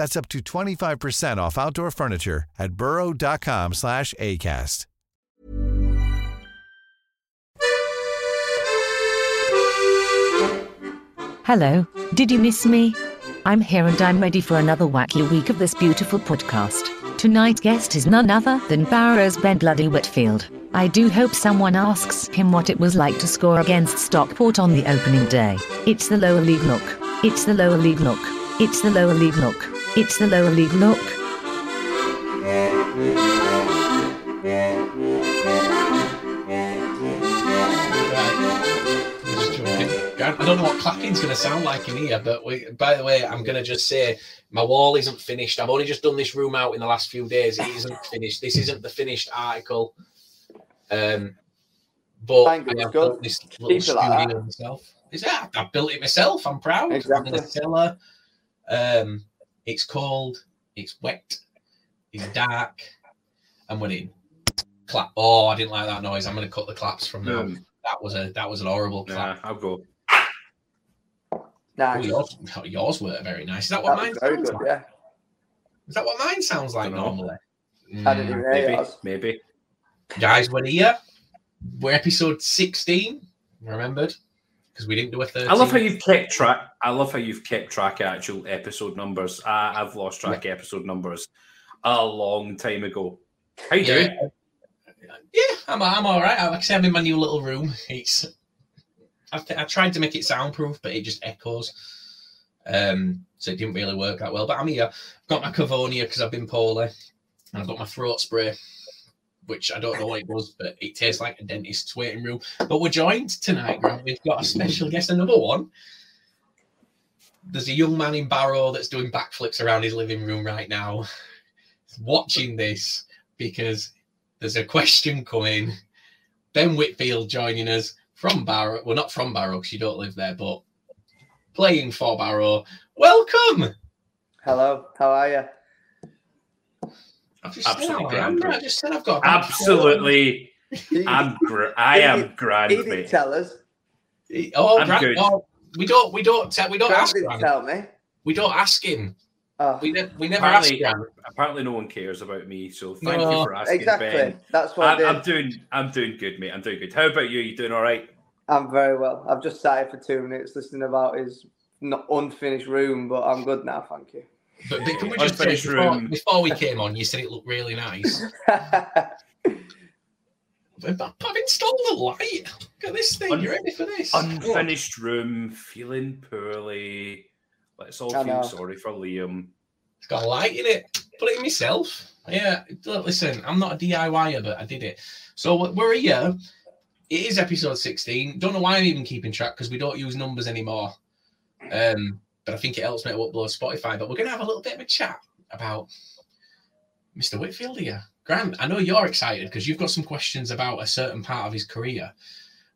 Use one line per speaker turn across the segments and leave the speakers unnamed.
That's up to 25% off outdoor furniture at burrow.com slash ACAST.
Hello, did you miss me? I'm here and I'm ready for another wacky week of this beautiful podcast. Tonight's guest is none other than Barrow's Ben Bloody Whitfield. I do hope someone asks him what it was like to score against Stockport on the opening day. It's the lower league look. It's the lower league look. It's the lower league look. It's the lower league look.
I don't know what clapping's going to sound like in here, but we, by the way, I'm going to just say my wall isn't finished. I've only just done this room out in the last few days. It isn't finished. This isn't the finished article. Um, but
Thank
I have built this little
Keep it like
studio myself. Is that? I built it myself. I'm proud.
Exactly.
I'm in a cellar. Um, it's cold. It's wet. It's dark. And we're in. Clap. Oh, I didn't like that noise. I'm going to cut the claps from now.
Um,
That was a that was an horrible clap.
Nah, I'll go.
Oh, yours, yours were very nice. Is that what
That
mine
very
sounds
good,
like?
yeah.
Is that what mine sounds like
Dunno.
normally?
I didn't
Mm.
even
Maybe, maybe.
Guys, we're here. We're episode 16, remembered? Because we didn't do a 13.
I love how you've kept track. I love how you've kept track of actual episode numbers. I, I've lost track of episode numbers a long time ago. How you
yeah.
doing?
Yeah, I'm, I'm all right. Like I say, I'm in my new little room. It's I, I tried to make it soundproof, but it just echoes. Um, so it didn't really work that well. But I'm here. I've got my Covonia because I've been poorly, and I've got my throat spray, which I don't know what it was, but it tastes like a dentist's waiting room. But we're joined tonight, Grant. We've got a special guest, another one. There's a young man in Barrow that's doing backflips around his living room right now, watching this because there's a question coming. Ben Whitfield joining us from Barrow. Well, not from Barrow because you don't live there, but playing for Barrow. Welcome.
Hello, how are you?
I've just
Absolutely
said, I'm-
grand.
I just said I've got
Absolutely. I'm gr- I am grand,
he didn't tell us.
Oh,
I'm
Grant,
good.
oh, we don't, we don't, te- we don't
Grant
ask
didn't tell me.
We don't ask him.
Oh,
We, ne- we never ask
Apparently,
Grant.
apparently, no one cares about me. So thank
No.
you for asking,
exactly.
Ben.
That's what I
I'm,
did.
I'm doing. I'm doing good, mate. I'm doing good. How about you? You doing all right?
I'm very well. I've just sat here for two minutes listening about his not unfinished room, but I'm good now, thank you.
But, but can we just say,
Unfinished
before,
room.
before we came on, you said it looked really nice. I've I've installed the light. Look at this thing.
Un-
you ready for this?
Unfinished room, feeling poorly. Let's all
I
feel
know.
sorry for Liam.
It's got a light in it. Put it in myself. Yeah. Listen, I'm not a DIYer, but I did it. So we're here. It is episode 16. Don't know why I'm even keeping track because we don't use numbers anymore. Um, but I think it helps me to upload Spotify. But we're gonna have a little bit of a chat about Mr. Whitfield here. Grant, I know you're excited because you've got some questions about a certain part of his career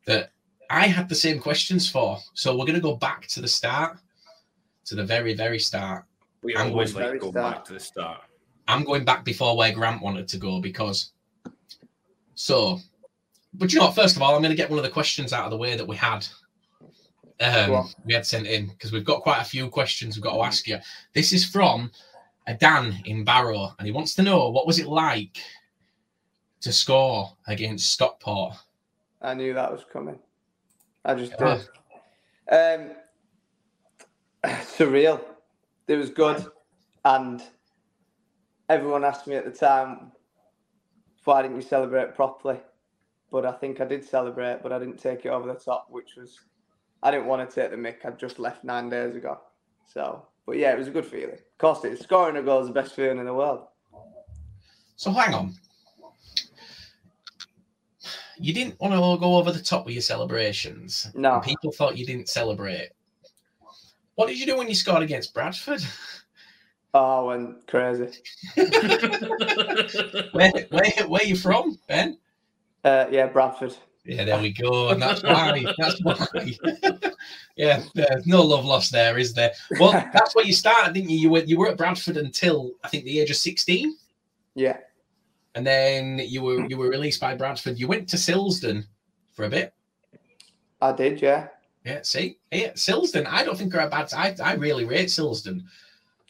that I had the same questions for. So we're gonna go back to the start, to the very, very start.
We
I'm
always
going
like to go
start.
back to the start.
I'm going back before where Grant wanted to go because. So but you know what? First of all, I'm going to get one of the questions out of the way that we had. Um, we had sent in because we've got quite a few questions we've got to ask you. This is from a Dan in Barrow, and he wants to know what was it like to score against Stockport.
I knew that was coming. I just
Yeah.
did. Um, surreal. It was good, and everyone asked me at the time, "Why didn't you celebrate properly?" But I think I did celebrate, but I didn't take it over the top, which was I didn't want to take the mick. I'd just left nine days ago, so. But yeah, it was a good feeling. Of course, it is. Scoring a goal is the best feeling in the world.
So hang on. You didn't want to go over the top with your celebrations.
No.
People thought you didn't celebrate. What did you do when you scored against Bradford?
Oh, I went crazy.
Where, where, where are you from, Ben?
Uh, yeah, Bradford.
Yeah, there we go. And that's why. That's why. yeah, there's no love lost there, is there? Well, that's where you started, didn't you? You were you were at Bradford until I think the age of sixteen,
Yeah,
and then you were you were released by Bradford. You went to Silsden for a bit.
I did. Yeah,
Yeah, see, yeah, Silsden. I don't think are a bad. I I really rate Silsden.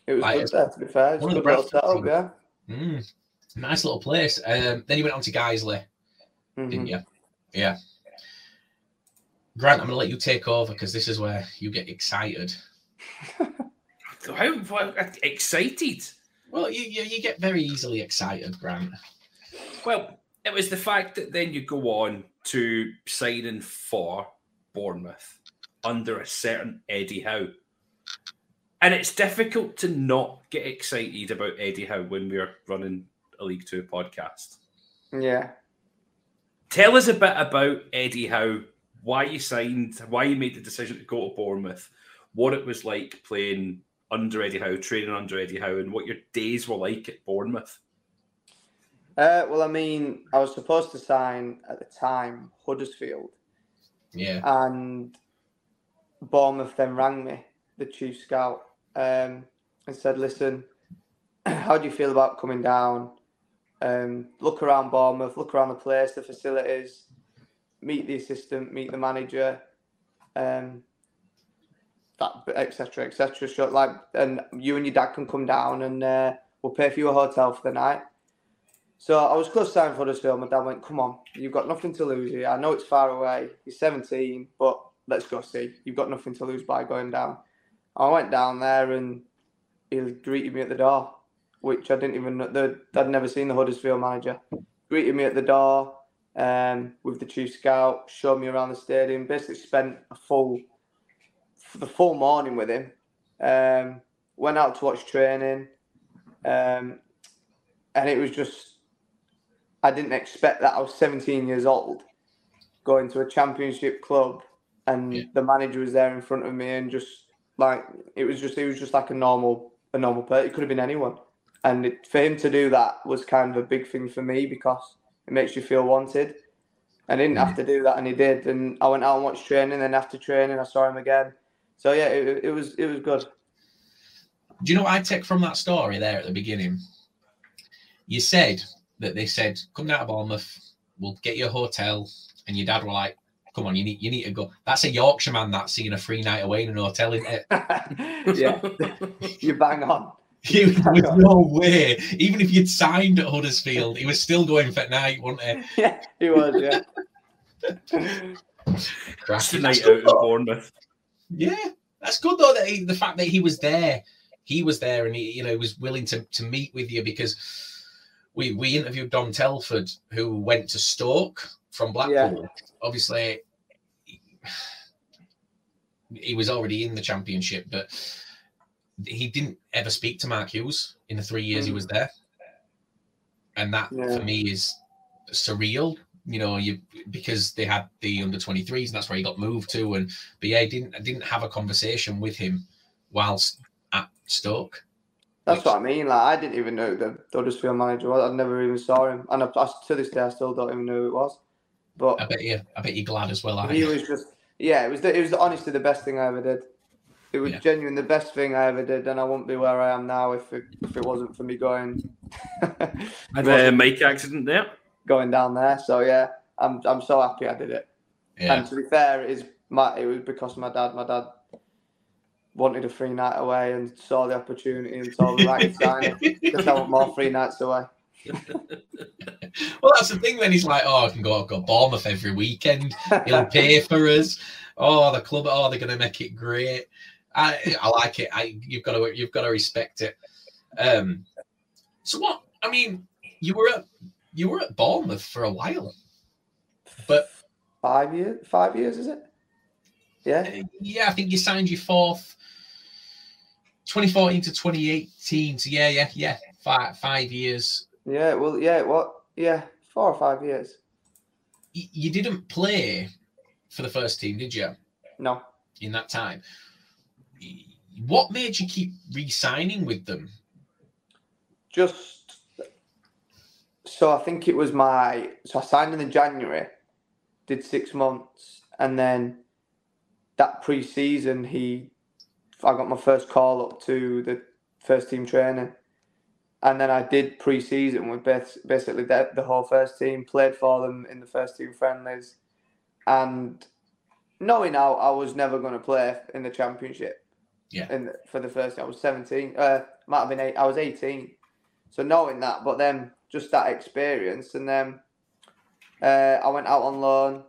it was
Like,
good there. To be fair, it's
one of the Bradford
setup. Yeah.
Mm, nice little place. Um, then you went on to Guiseley,
Mhm.
didn't you? Yeah. Grant, I'm going to let you take over because this is where you get excited.
How what, excited?
Well, you, you you get very easily excited, Grant.
Well, it was the fact that then you go on to signing for Bournemouth under a certain Eddie Howe. And it's difficult to not get excited about Eddie Howe when we're running a League Two podcast.
Yeah.
Tell us a bit about Eddie Howe, why you signed, why you made the decision to go to Bournemouth, what it was like playing under Eddie Howe, training under Eddie Howe, and what your days were like at Bournemouth.
Uh, well, I mean, I was supposed to sign at the time Huddersfield,
Yeah.
and Bournemouth then rang me, the chief scout, um, and said, "Listen, how do you feel about coming down? Um, look around Bournemouth, look around the place, the facilities, meet the assistant, meet the manager, um, that etc. etc. So like, and you and your dad can come down, and uh, we'll pay for you a hotel for the night." So I was close to signing for Huddersfield. My dad went, "Come on, you've got nothing to lose here. I know it's far away. You're 17, but let's go see. You've got nothing to lose by going down." I went down there and he greeted me at the door, which I didn't even know. The, I'd never seen the Huddersfield manager. Greeted me at the door um, with the chief scout, showed me around the stadium. Basically, spent a full the full morning with him. Um, went out to watch training, um, and it was just I didn't expect that. I was 17 years old, going to a championship club, and
Yeah.
the manager was there in front of me, and just like it was just it was just like a normal a normal person. It could have been anyone, and it, for him to do that was kind of a big thing for me because it makes you feel wanted. I didn't have to do that, and he did. And I went out and watched training. Then after training, I saw him again. So yeah, it, it was it was good.
Do you know what I take from that story there at the beginning? You said that they said, "Come down to Bournemouth, we'll get you a hotel," and your dad were like, "Come on, you need you need to go." That's a Yorkshire man that's seeing a free night away in an hotel, isn't it?
yeah, you bang on.
You, there was no way. Even if you'd signed at Huddersfield, he was still going for night, wasn't he?
Yeah, he was. Yeah.
That's
Cracking.
the night
good,
out at
though.
Bournemouth.
Yeah, that's good though. That he, the fact that he was there, he was there, and he, you know, was willing to to meet with you because we we interviewed Dom Telford, who went to Stoke from Blackpool. Obviously, he, he was already in the Championship, but he didn't ever speak to Mark Hughes in the three years he
Mm.
was there, and that
Yeah.
for me is surreal. You know, you because they had the under 23s, and that's where he got moved to. And but yeah, I didn't I didn't have a conversation with him whilst at Stoke.
That's what I mean. Like I didn't even know the Huddersfield manager was. I never even saw him, and I, I, to this day I still don't even know who it was. But
I bet you I bet you're glad as well.
He
you?
was just yeah. It was the, it was honestly the best thing I ever did. It was
Yeah.
genuine the best thing I ever did, and I wouldn't be where I am now if it if it wasn't for me going
Had a mic accident there.
going down there. So yeah, I'm I'm so happy I did it.
Yeah.
And to be fair, it is my it was because my dad. My dad wanted a free night away and saw the opportunity and told the right to sign it because I want more free nights away.
well, that's the thing. Then he's like, "Oh, I can go go Bournemouth every weekend. He'll pay for us. Oh, the club. Oh, they're going to make it great. I I like it. I you've got to you've got to respect it. Um. So what? I mean, you were at you were at Bournemouth for a while, but
Five years? Five years is it? Yeah.
yeah, I think you signed your fourth. 2014 to 2018. So yeah, yeah, yeah. Five five years.
Yeah. Well, yeah. What? Yeah. Four or five years.
Y- You didn't play for the first team, did you?
No.
in that time. What made you keep re-signing with them?
Just so I think it was my so I signed in January, did six months, and then that pre-season he I got my first call up to the first team training, and then I did pre-season with bas- basically the, the whole first team, played for them in the first team friendlies, and knowing how I was never going to play in the championship.
Yeah.
And for the first, I was seventeen. Uh, might have been eight. I was eighteen. So knowing that, but then just that experience, and then uh, I went out on loan,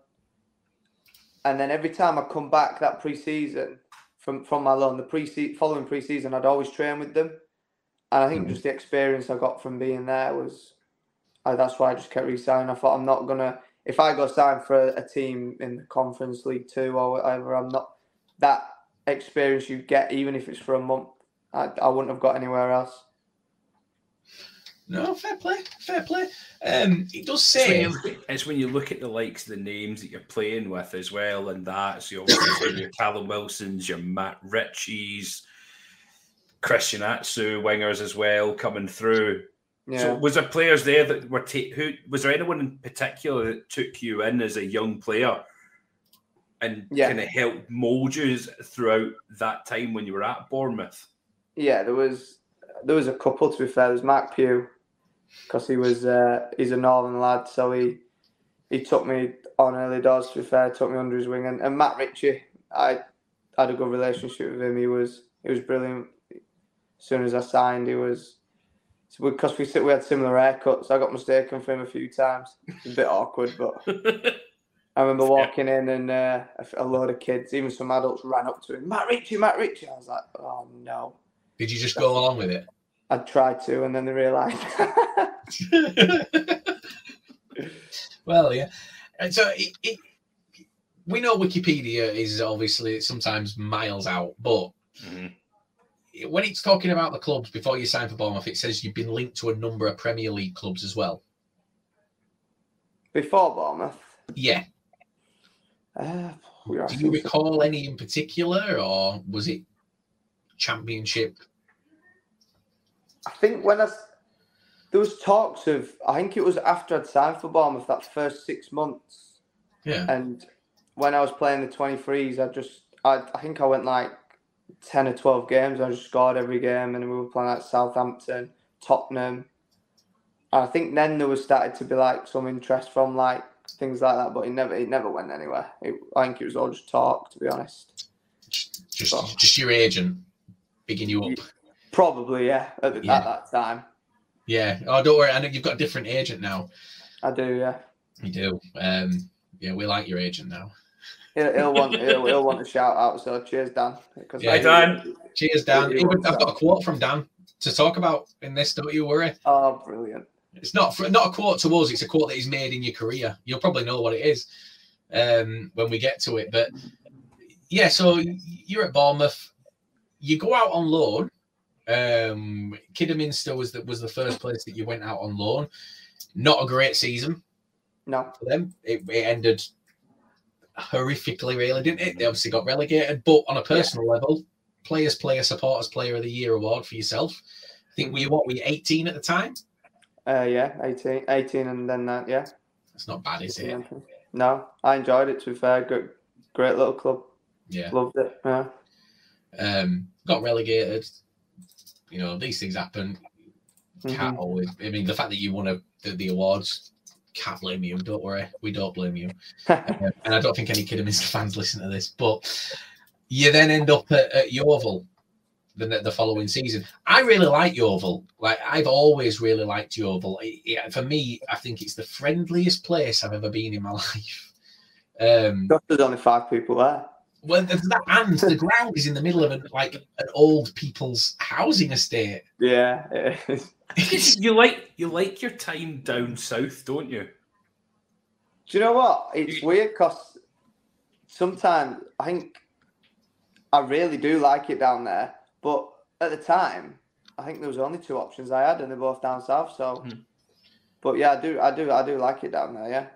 and then every time I come back that pre-season from from my loan, the pre following pre-season, I'd always train with them, and I think just the experience I got from being there was, uh, that's why I just kept re-signing. I thought I'm not gonna if I go sign for a, a team in the Conference League Two or whatever, I'm not that experience you get even if it's for a month. I, I wouldn't have got anywhere else.
No, fair play, fair play. Um, it does
It's when,
say
you look at, it's when you look at the likes of the names that you're playing with as well, and that's your, your Callum Wilsons, your Matt Ritchies, Christian Atsu wingers as well coming through.
Yeah.
So was there players there that were ta- who was there anyone in particular that took you in as a young player and
Yeah.
kind of helped mold you throughout that time when you were at Bournemouth?
Yeah, there was there was a couple to be fair. There's Marc Pugh because he was uh, he's a northern lad, so he he took me on early doors. To be fair, took me under his wing, and, and Matt Ritchie, I had a good relationship with him. He was he was brilliant. As soon as I signed, he was because we sit we had similar haircuts. I got mistaken for him a few times. It's a bit awkward, but I remember walking in and uh, a, a load of kids, even some adults, ran up to him. Matt Ritchie, Matt Ritchie. I was like, oh no.
Did you just go along with it?
I tried to, and then they realised.
well, yeah. And so it, it, we know Wikipedia is obviously sometimes miles out, but
Mhm.
when it's talking about the clubs before you sign for Bournemouth, it says you've been linked to a number of Premier League clubs as well.
Before Bournemouth,
Yeah.
Uh,
Do you recall any in particular, or was it Championship?
I think when I there was talks of, I think it was after I'd signed for Bournemouth that first six months,
Yeah.
and when I was playing the twenty threes, I just, I, I think I went like ten or twelve games. I just scored every game, and we were playing like Southampton, Tottenham. And I think then there was started to be like some interest from like things like that, but it never, it never went anywhere. It, I think it was all just talk, to be honest.
Just,
Oh.
just your agent picking you up.
Probably, yeah, at, the,
Yeah.
at that time.
Yeah. Oh, don't worry. I know you've got a different agent now.
I do, yeah.
You do. Um, yeah, we like your agent now.
He'll, he'll want he'll, he'll want a shout out. So cheers, Dan. Because
Yeah.
Hi, Dan.
Cheers, Dan. Even- I've got a quote from Dan to talk about in this. Don't you worry.
Oh, brilliant.
It's not not a quote to us. It's a quote that he's made in your career. You'll probably know what it is um, when we get to it. But yeah, so you're at Bournemouth. You go out on loan. Um, Kidderminster was the, was the first place that you went out on loan. Not a great season
No,
for them. It, it ended horrifically, really, didn't it? They obviously got relegated, but on a personal level, players, player, supporters, player of the year award for yourself. I think we were what you 18 at the time?
Uh, yeah, 18, 18 and then that, yeah.
That's not bad, is it?
No, I enjoyed it. To be fair, great, great little club.
Yeah.
Loved it. Yeah,
Um, got relegated. You know, these things happen. Can't
Mhm.
always. I mean, the fact that you won a, the, the awards can't blame you. Don't worry, we don't blame you. Um, and I don't think any Kidderminster fans listen to this. But you then end up at, at Yeovil the, the following season. I really like Yeovil. Like I've always really liked Yeovil. It- it- for me, I think it's the friendliest place I've ever been in my life. Um,
Just there's only five people there.
well, that and the ground is in the middle of an, like an old people's housing estate.
Yeah, it is.
you like you like your time down south, don't you?
Do you know what? It's
You-
weird because sometimes I think I really do like it down there, but at the time, I think there was only two options I had, and they're both down south. So,
Hmm.
but yeah, I do, I do, I do like it down there. Yeah.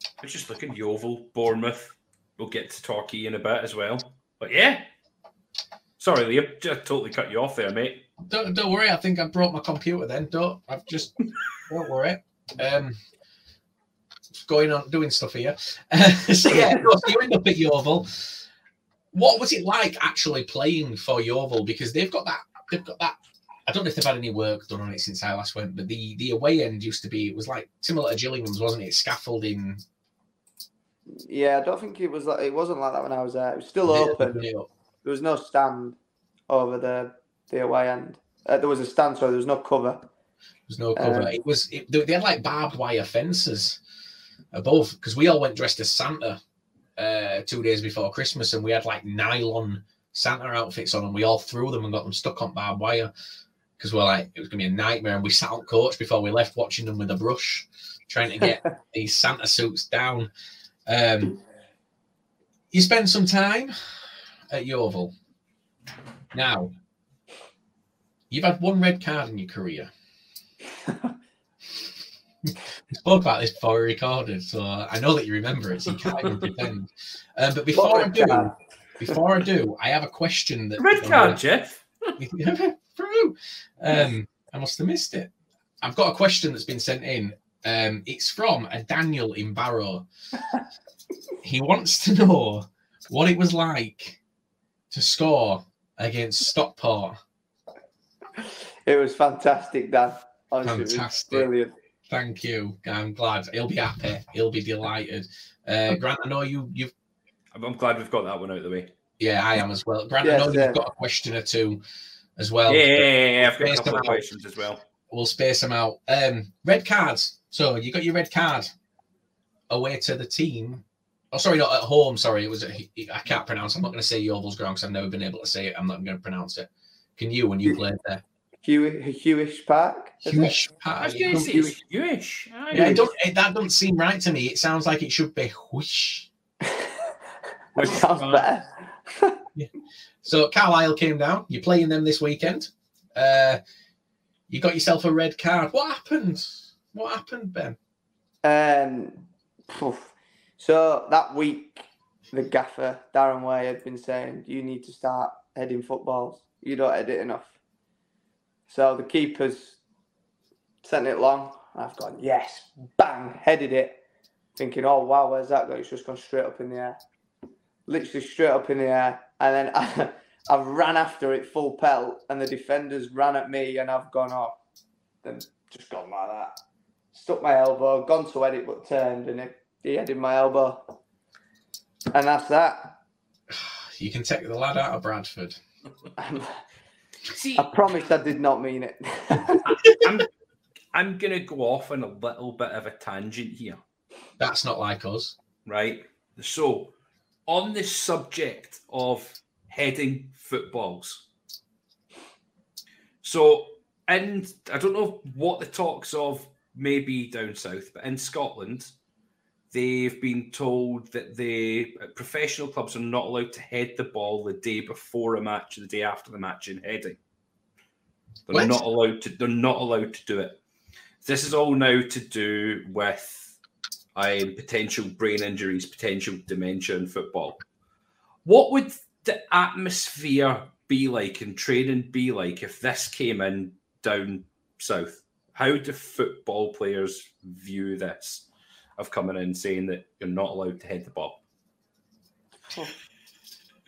I was just looking Yeovil, Bournemouth. We'll get to Torquay in a bit as well. But yeah. Sorry, Liam, just totally cut you off there, mate.
Don't, don't worry. I think I brought my computer. Then don't. I've just don't worry. Um, just going on doing stuff here. so yeah, so you end up at Yeovil. What was it like actually playing for Yeovil? Because they've got that. They've got that. I don't know if they've had any work done on it since I last went, but the the away end used to be. It was like similar to Gillingham's, wasn't it? Scaffolding.
Yeah, I don't think it was like it wasn't like that when I was there. It was still open. There was no stand over the the away end. Uh, there was a stand, so there was no cover.
There was no cover.
Um,
it was it, they had like barbed wire fences above because we all went dressed as Santa uh, two days before Christmas, and we had like nylon Santa outfits on, and we all threw them and got them stuck on barbed wire because we're like it was gonna be a nightmare. And we sat on coach before we left, watching them with a brush, trying to get these Santa suits down. Um, you spend some time at Yeovil. Now, you've had one red card in your career. we spoke about this before we recorded, so I know that you remember it, so you can't even pretend. Um, but before I do,
card?
before I do, I have a question that
Red card, Jeff.
True. Um, I must have missed it. I've got a question that's been sent in. Um, it's from a Daniel in Barrow. he wants to know what it was like to score against Stockport.
It was fantastic, Dan. Honestly,
Fantastic.
It was brilliant.
Thank you. I'm glad. He'll be happy. He'll be delighted. Uh, Grant, I know you. You've.
I'm, I'm glad we've got that one out of the way.
Yeah, I am as well. Grant, I know
sir.
you've got a question or two as well.
yeah, yeah, yeah, yeah, I've got a couple of
how-
questions as well.
we'll space them out. Um, red cards. So you got your red card away to the team. Oh, sorry, not at home. Sorry, it was. I I can't pronounce. I'm not going to say Yeovil's ground because I've never been able to say it. I'm not going to pronounce it. Can you when you played there?
Hew- Huish Park. is it?
Huish
I was
Park.
going to say it's Jewish. Aye.
Yeah, it don't, it, that doesn't seem right to me. It sounds like it should be whoosh.
It sounds better.
So Carlisle came down. You're playing them this weekend. Uh, you got yourself a red card. What happened? What happened, Ben?
Um, poof. so that week, the gaffer Darren Way had been saying, "You need to start heading footballs. You don't head it enough." So the keepers sent it long. I've gone yes, bang, headed it, thinking, "Oh wow, where's that going?" It's just gone straight up in the air, literally straight up in the air, and then I, I ran after it full pelt, and the defenders ran at me, and I've gone off, then just gone like that stuck my elbow, gone to edit but turned, and it, he headed my elbow. And that's that.
You can take the lad out of Bradford.
See,
I promise I did not mean it.
I'm, I'm going to go off on a little bit of a tangent here,
That's not like us.
right? So, on the subject of heading footballs. So, and I don't know what the talks of maybe down south, but in Scotland, they've been told that the professional clubs are not allowed to head the ball the day before a match, or the day after the match in heading. They're
What?
not allowed to. They're not allowed to do it. This is all now to do with um, potential brain injuries, potential dementia in football. What would the atmosphere be like and training be like if this came in down south? How do football players view this of coming in saying that you're not allowed to head the ball?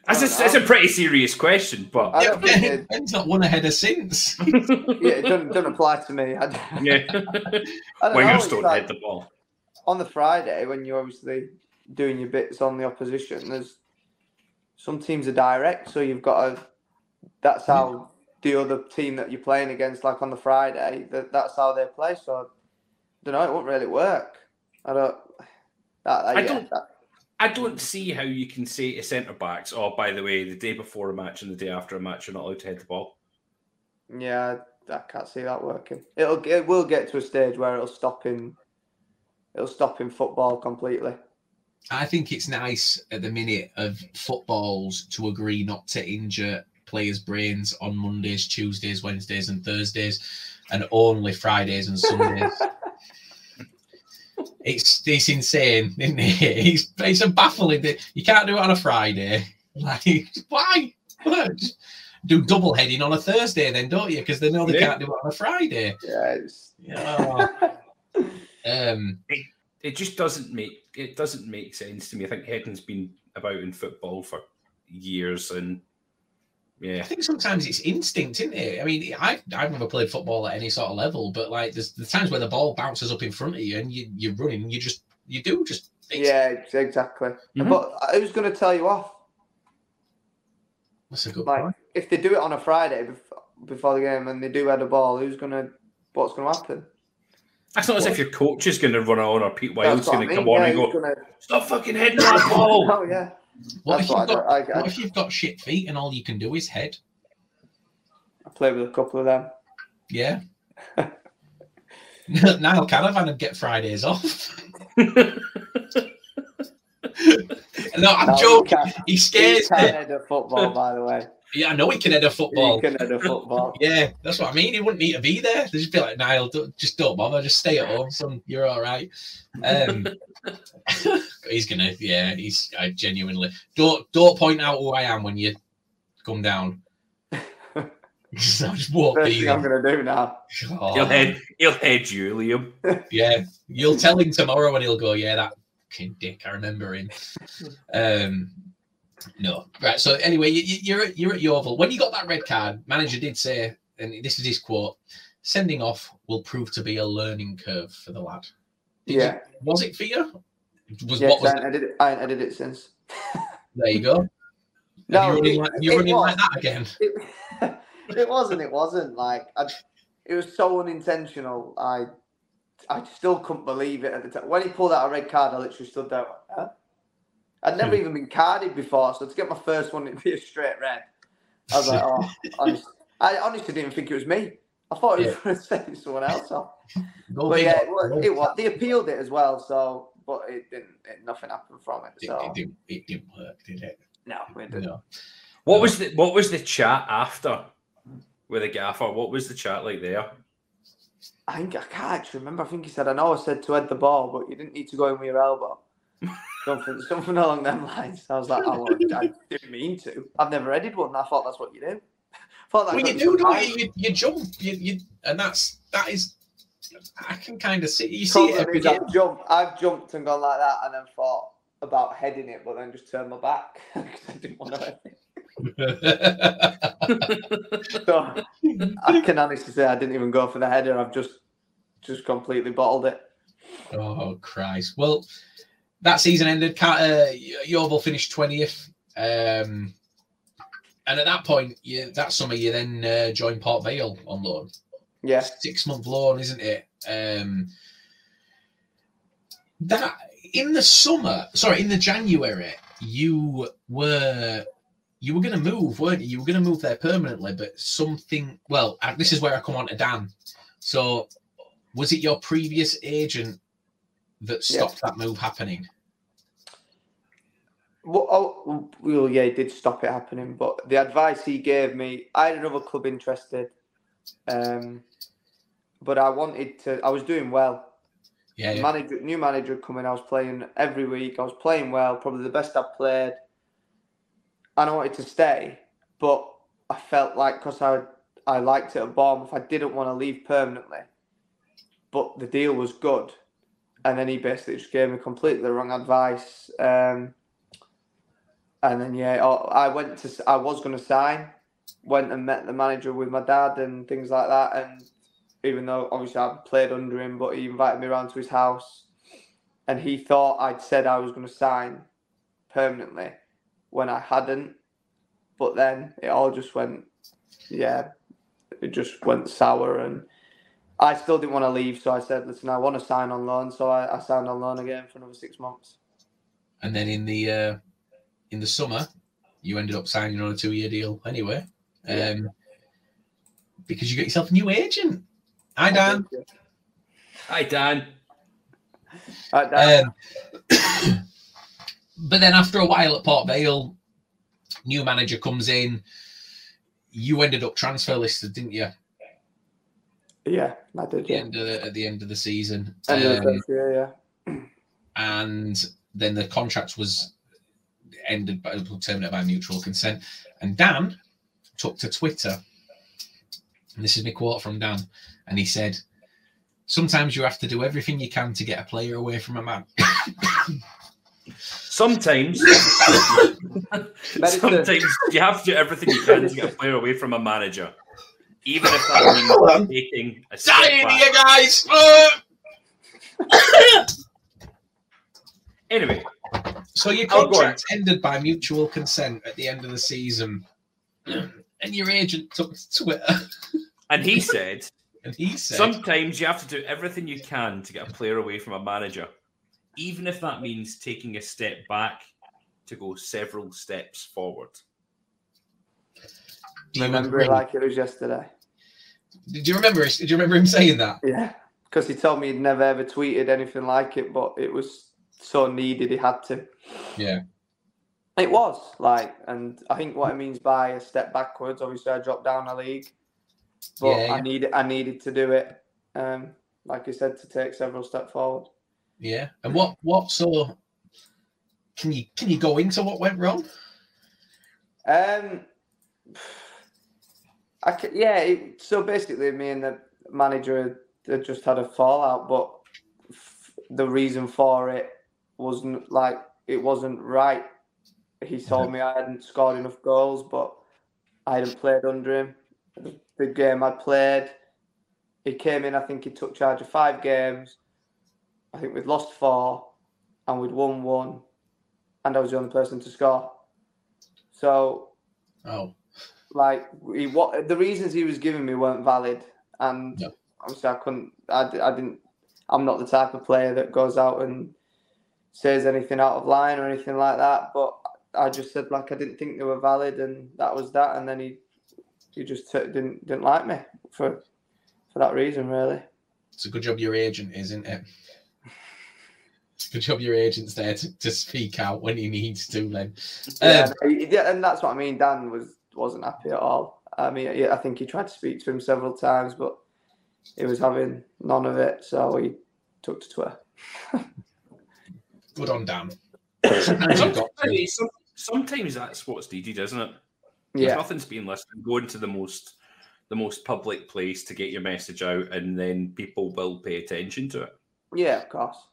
That's a, it's a pretty serious question, but
I don't think it,
Ben's not won a header since.
yeah, it doesn't, doesn't apply to me. I,
yeah,
I don't know,
wingers don't
like-
hit the ball.
on the Friday when you're obviously doing your bits on the opposition, there's some teams are direct, so you've got to. That's how the other team that you're playing against, like on the Friday, that that's how they play. So I don't know. It won't really work. I don't. That, that,
I
yeah,
don't-
that-
I don't see how you can say to centre backs, "Oh, by the way, the day before a match and the day after a match, you're not allowed to head the ball."
yeah, I, I can't see that working. It'll it will get to a stage where it'll stop in. It'll stop in football completely.
I think it's nice at the minute of footballs to agree not to injure players' brains on Mondays, Tuesdays, Wednesdays, and Thursdays, and only Fridays and Sundays. it's it's insane, isn't it? It's it's a baffling that you can't do it on a Friday. Like why? What? Just Do double heading on a Thursday, then don't you? Because they know they
Yeah.
can't do it on a Friday.
Yeah, it's,
Yeah. um,
It just doesn't make it doesn't make sense to me. I think heading's been about in football for years, and
I think sometimes it's instinct, isn't it? I mean, I've, I've never played football at any sort of level, but like there's the times where the ball bounces up in front of you and you you're running, you just you do just it's-
yeah, ex- exactly.
Mhm.
But who's going to tell you off?
That's a good
Like,
point.
if they do it on a Friday before, before the game and they do head a ball, who's gonna? What's gonna happen?
that's not as if your coach is going to run on or Pete
That's
Wild's
what
going
I
to
mean,
come on
yeah,
and go,
gonna-
"Stop fucking heading that ball."
Oh yeah,
What if you've got
I, I,
what if you've got shit feet and all you can do is head?
I played with a couple of them.
Yeah. Niall Canavan would get Fridays off. no, I'm joking. He scares me.
head a football, by the way.
Yeah, I know he can head a football.
He can head a football.
Yeah, that's what I mean. He wouldn't need to be there. They'd just be like, Niall, don't, just don't bother. Just stay at home, son. You're all right. Um, he's gonna, yeah. He's I genuinely don't don't point out who I am when you come down. 'Cause I just won't
First
be.
thing I'm gonna do now.
Oh,
He'll head, he'll head you, Liam.
Yeah, you'll tell him tomorrow, and he'll go, "Yeah, that fucking dick. I remember him." Um, no, right. So anyway, you, you- you're at, you're at Yeovil. When you got that red card, manager did say, and this is his quote: "Sending off will prove to be a learning curve for the lad." Did you-
Yeah,
was it for you? Was
yes,
what was
I edited it. I ain't edited it since.
there? You go.
No,
Are you running,
it-
like, you're running like that again.
It, it wasn't. It wasn't like I, it was so unintentional. I I still couldn't believe it at the time. When he pulled out a red card, I literally stood there. went, Huh? I'd never
Hmm.
even been carded before, so to get my first one, it'd be a straight red. I was like, oh, honest, I honestly didn't think it was me. I thought it was going to say someone else off.
Go
But yeah,
up.
it was, it was. They appealed it as well, so but it didn't. It, nothing happened from it.
It,
So
it didn't, it didn't work, did it?
no, it didn't.
No.
What was the what was the chat after with the gaffer? What was the chat like there?
I think I can't actually remember. I think he said, "I know I said to head the ball, but you didn't need to go in with your elbow." something, something along them lines. I was like, "Oh, well, I didn't mean to. I've never headed one. I thought that's what you do." thought that
Well, you do, don't you? you? Jump, you, you, and that's that is. I can kind of see you see it every
is. I've jumped, I've jumped and gone like that, and then thought about heading it, but then just turned my back because I didn't want to head it. So I can honestly say I didn't even go for the header. I've just, just completely bottled it.
oh Christ! Well, that season ended. Uh, Yeovil finished twentieth, um, and at that point, you, that summer, you then uh, joined Port Vale on loan.
Yeah,
Six month loan, isn't it? Um, that in the summer, sorry, in the January, you were you were going to move, weren't you? You were going to move there permanently, but something. Well, uh, this is where I come on to Dan. So, was it your previous agent that stopped that move happening?
Well, oh, well, yeah, he did stop it happening. But the advice he gave me, I had another club interested, um, but I wanted to. I was doing well.
Yeah, yeah.
Manager, new manager coming. I was playing every week. I was playing well, probably the best I've played, and I wanted to stay. But I felt like because I I liked it at Bournemouth, I didn't want to leave permanently. But the deal was good, and then he basically just gave me completely the wrong advice. Um, and then yeah, I went to I was going to sign, went and met the manager with my dad and things like that, and even though obviously I played under him, but he invited me around to his house, and he thought I'd said I was going to sign permanently when I hadn't, but then it all just went, yeah, it just went sour and. I still didn't want to leave, so I said, "Listen, I want to sign on loan." So I, I signed on loan again for another six months.
And then in the uh, in the summer, you ended up signing on a two year deal anyway, um,
Yeah.
because you got yourself a new agent. Hi Dan.
Hi, Dan.
Right, Dan.
Um, but then after a while at Port Vale, new manager comes in. You ended up transfer listed, didn't you?
Yeah, I did.
At the
Yeah,
end of the, at the end of the season,
End of the
Um,
first year, yeah.
and then the contract was ended by terminated by mutual consent. And Dan took to Twitter, and this is my quote from Dan, and he said, "Sometimes you have to do everything you can to get a player away from a man."
Sometimes, sometimes you have to do everything you can to get a player away from a manager, even if that means taking a step
Dying
back.
here, guys.
Anyway,
So your
Oh,
contract ended by mutual consent at the end of the season, and your agent took to Twitter
and he said,
and he said,
sometimes you have to do everything you can to get a player away from a manager, even if that means taking a step back to go several steps forward.
"Do you
remember
agree?"
it like it was yesterday.
Did you remember? it? Did you remember him saying that?
Yeah, because he told me he'd never ever tweeted anything like it, but it was so needed he had to.
Yeah.
It was like, and I think what it means by a step backwards. Obviously, I dropped down a league, but
Yeah,
I needed I needed to do it. Um, like I said, to take several steps forward.
Yeah. And what? What? So, can you can you go into what went wrong?
Um, I yeah. It, so basically, me and the manager had, had just had a fallout, but f- the reason for it wasn't like it wasn't right. He told me I hadn't scored enough goals, but I hadn't played under him. The, the game I played, he came in. I think he took charge of five games. I think we'd lost four, and we'd won one, and I was the only person to score. So
Oh,
like he, what the reasons he was giving me weren't valid, and
No.
obviously I couldn't. I, I didn't. I'm not the type of player that goes out and says anything out of line or anything like that. But I just said like I didn't think they were valid, and that was that. And then he he just t- didn't didn't like me for for that reason, really.
it's a good job your agent is, isn't it? It's a good job your agent's there to, to speak out when he needs to. Then, Um,
yeah, and that's what I mean. Dan was wasn't happy at all. I mean, yeah, I think he tried to speak to him several times, but he was having none of it. So he took to Twitter.
good on Dan. Sometimes you've got to.
Sometimes, that's what's needed, isn't it? There's
Yeah,
nothing's being listened. Go into the most the most public place to get your message out, and then people will pay attention to it.
yeah, of course.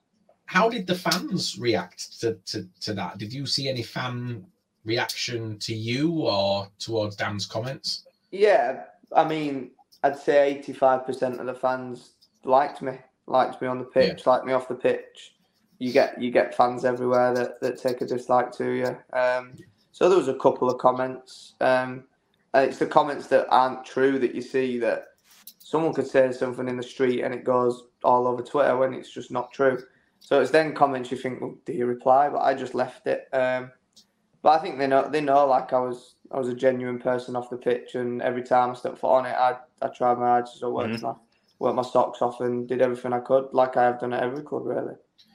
How did the fans react to, to, to that? Did you see any fan reaction to you or towards Dan's comments?
Yeah, I mean, I'd say eighty-five percent of the fans liked me, liked me on the pitch, liked me off the pitch. You get you get fans everywhere that, that take a dislike to you. Um, so there was a couple of comments. Um, and it's the comments that aren't true that you see that someone could say something in the street and it goes all over Twitter when it's just not true. So it's then comments you think, well, do you reply? But I just left it. Um, but I think they know they know like I was I was a genuine person off the pitch, and every time I stepped foot on it, I I tried my hardest, I worked my worked my socks off, and did everything I could, like I have done at every club really.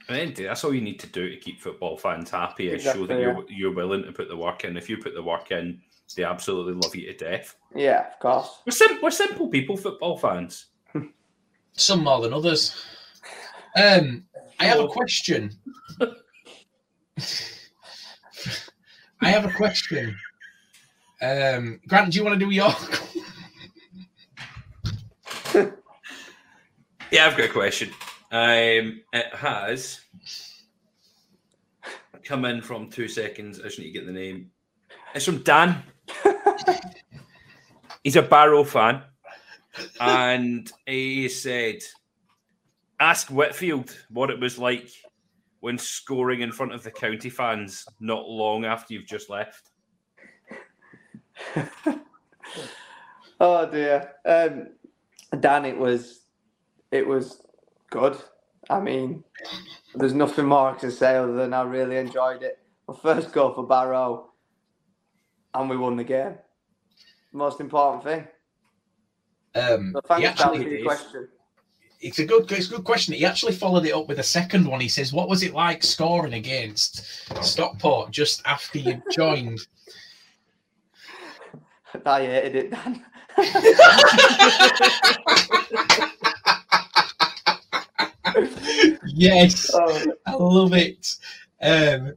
And that's all you need to do to keep football fans happy is show that you're you're willing to put the work in. If you put the work in, they absolutely love you to death.
Yeah, of course.
We're, sim- we're simple people, football fans.
Some more than others. Um, I have a question. I have a question. Um, Grant, do you want to do your?
Yeah, I've got a question. Um, it has come in from two seconds. I just need to get the name. It's from Dan. He's a Barrow fan. And he said, Ask Whitfield what it was like when scoring in front of the county fans not long after you've just left.
oh dear. Um, Dan, it was it was good. I mean, there's nothing more I can say other than I really enjoyed it. My first goal for Barrow, and we won the game. Most important thing.
Um,
So thanks, Dan, for your question.
It's a good, it's a good question. He actually followed it up with a second one. He says, "What was it like scoring against Stockport just after you joined?"
I hated it, Dan.
yes,
Oh,
I love it. Um,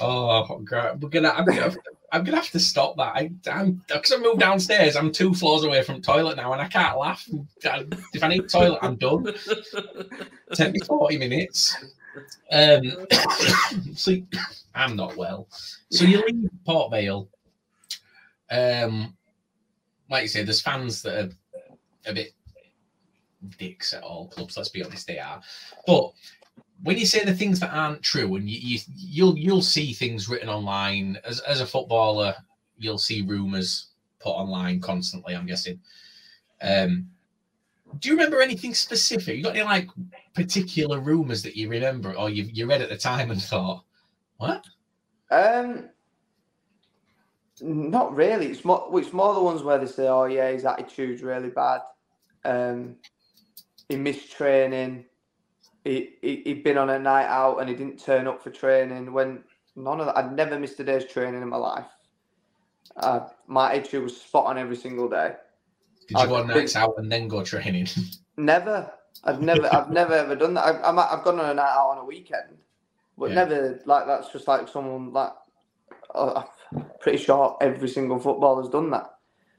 oh, God. we're gonna. I'm gonna. I'm gonna have to stop that. I, I'm because I moved downstairs. I'm two floors away from toilet now, and I can't laugh. If I need toilet, I'm done. Take me forty minutes. Um, so I'm not well. So you leave Port Vale. Um, like you say, there's fans that are a bit dicks at all clubs. Let's be honest, they are. But when you say the things that aren't true, and you, you you'll you'll see things written online as as a footballer, you'll see rumours put online constantly. I'm guessing. Um, do you remember anything specific? You got any like particular rumours that you remember, or you you read at the time and thought, what?
Um, not really. It's more. It's more the ones where they say, "Oh yeah, his attitude's really bad. Um, he missed training. He, he he'd been on a night out and he didn't turn up for training. When none of that, I'd never missed a day's training in my life. Uh, my attitude was spot on every single day.
Did you
I
go on
think-
nights out and then go training?
Never. I've never. I've never ever done that. I've, I'm, I've gone on a night out on a weekend, but
Yeah.
never like that's just like someone like. Uh, I'm pretty sure every single footballer's done that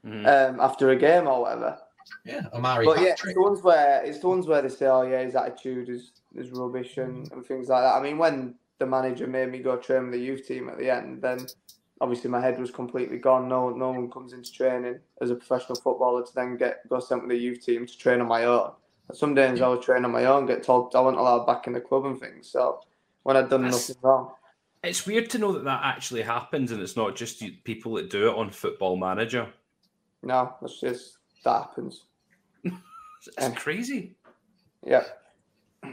Mhm.
um, after a game or whatever.
Yeah, Amari
But yeah, it's the ones where it's the ones where they say, "Oh yeah, his attitude is is rubbish" and, mm. and things like that. I mean, when the manager made me go train with the youth team at the end, then obviously my head was completely gone. No, no one comes into training as a professional footballer to then get go sent with the youth team to train on my own. Some days I was training on my own, get told I wasn't allowed back in the club and things. So when I'd done
That's-
nothing wrong,
It's weird to know that that actually happens, and it's not just people that do it on Football Manager.
no, that's just that happens.
It's
Yeah.
crazy.
Yeah,
I,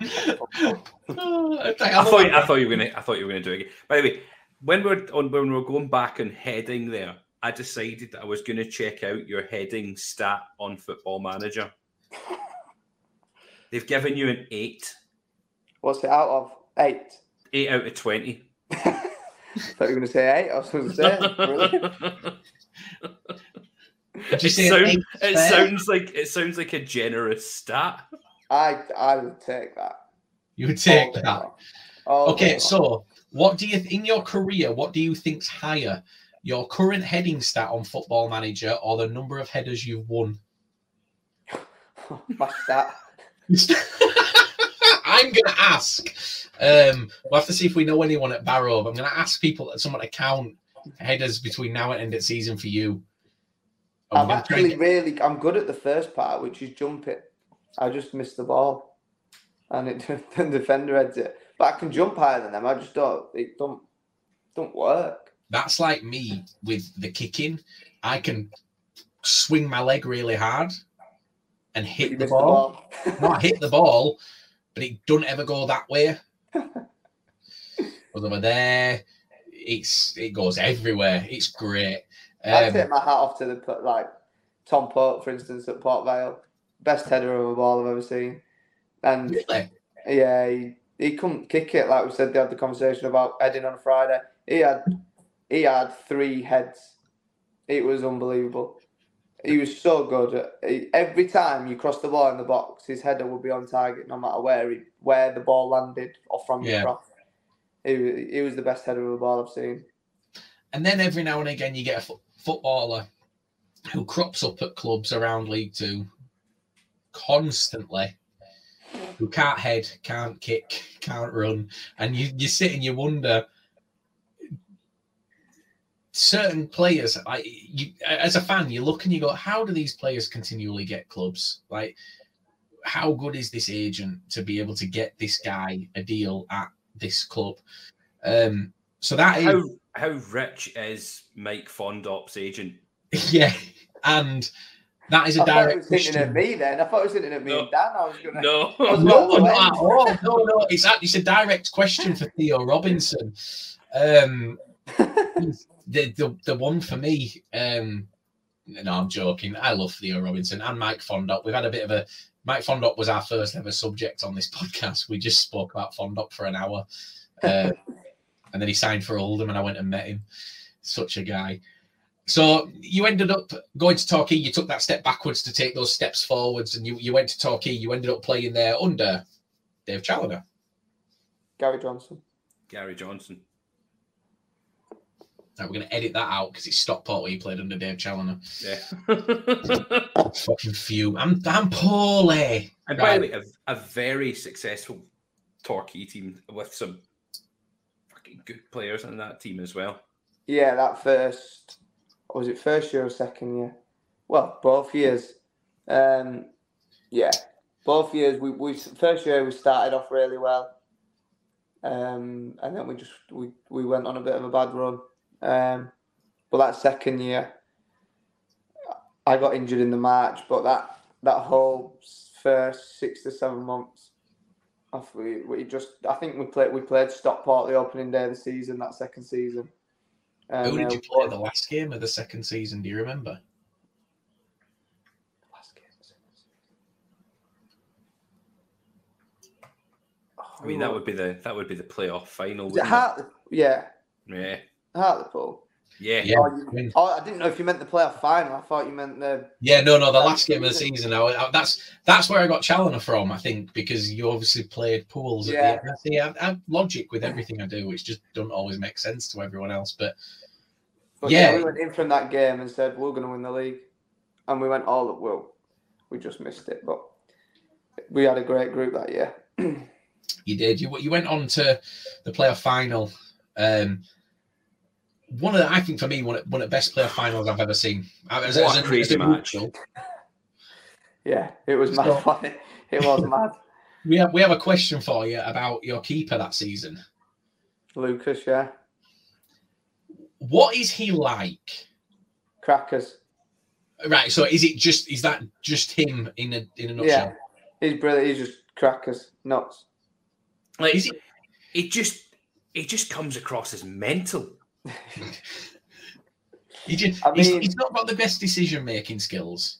I thought I thought you were gonna I thought you were gonna do it again. By the way, when we're on when we're going back and heading there, I decided that I was gonna check out your heading stat on Football Manager. They've given you an eight,
what's it out of eight?
eight out of twenty.
thought you were going to say eight. I was going to say brilliant.
Did you
it sound- it sounds like it sounds like a generous stat.
I I would take that.
You would take
All
that.
long.
Okay, so what do you in your career? What do you think's higher, your current heading stat on Football Manager, or the number of headers you've won?
my stat.
I'm gonna ask. Um, we'll have to see if we know anyone at Barrow. But I'm gonna ask people, at someone to count headers between now and end of season for you.
I'm actually really I'm good at the first part, which is jumping. I just missed the ball, and it the defender heads it. But I can jump higher than them. I just don't. It don't don't work.
That's like me with the kicking. I can swing my leg really hard and hit the ball.
the ball.
Not hit the ball, but it doesn't ever go that way. But over there, it's it goes everywhere. It's great.
I
Um,
take my hat off to the put like Tom Pope, for instance, at Port Vale. Best header of a ball I've ever seen. And
really?
yeah, he, he couldn't kick it. Like we said, they had the conversation about heading on Friday. He had he had three heads. It was unbelievable. He was so good. Every time you cross the ball in the box, his header would be on target, no matter where he, where the ball landed or from
Yeah.
your cross. He, he was the best header of a ball I've seen.
And then every now and again, you get a footballer who crops up at clubs around League Two constantly. who can't head, can't kick, can't run, and you you sit and you wonder. Certain players, like you, as a fan, you look and you go, "How do these players continually get clubs? Like, how good is this agent to be able to get this guy a deal at this club?" Um, so that
How how rich is Mike Fondop's agent?
yeah, and that is a
I thought he
direct
was
question.
at me then. I thought he was thinking at me
No.
and Dan. I was gonna.
No.
I was
No, not at all. No, no, it's a, it's a direct question for Theo Robinson. Um, the, the the one for me. Um, no, I'm joking. I love Theo Robinson and Mike Fondop. We've had a bit of a Mike Fondop was our first ever subject on this podcast. We just spoke about Fondop for an hour, uh, and then he signed for Oldham, and I went and met him. Such a guy. So you ended up going to Torquay. You took that step backwards to take those steps forwards, and you, you went to Torquay. You ended up playing there under Dave Challinor.
Gary Johnson.
Gary Johnson.
Now we're going to edit that out because it's Stockport where you played under Dave Challinor.
Yeah.
Fucking few. I'm I'm poorly.
and by the way, a, a very successful Torquay team with some fucking good players in that team as well.
Yeah, that first was it first year or second year? Well, both years. Um, yeah, both years. We, we first year we started off really well, um, and then we just we, we went on a bit of a bad run. Um, but that second year, I got injured in the March. But that that whole first six to seven months, we, we just I think we played we played Stockport the opening day of the season that second season. Um,
Who did
uh,
you play the last game of the second season? Do you remember?
last game?
I mean, that would be the that would be the playoff final.
Was it
wouldn't
Hart? Yeah.
Yeah.
Hartlepool.
Yeah.
Yeah.
Oh, you- oh, I didn't know if you meant the playoff final. I thought you meant the.
Yeah, no, no. The last game of the season. I, I- that's that's where I got Challinor from. I think because you obviously played pools. At
Yeah.
the end. See, I, I have logic with everything I do, which just don't always make sense to everyone else. But
But
Yeah.
yeah. we went in from that game and said we're going to win the league, and we went all at will. We just missed it, but we had a great group that year.
You did. You you went on to the playoff final. Um, one of the, I think for me one of, one of the best player finals I've ever seen. Uh, as,
What
as
a crazy match.
Yeah, it was mad.
So-
it? it was mad.
We have we have a question for you about your keeper that season.
Lucas, yeah,
What is he like?
crackers.
Right. So is it just is that just him in a in a nutshell?
Yeah,
nutshell?
he's brilliant. He's just crackers, nuts.
Like
Is it-
he just it just comes across as mental.
He just,
I
he's,
mean-
he's not got the best decision making skills.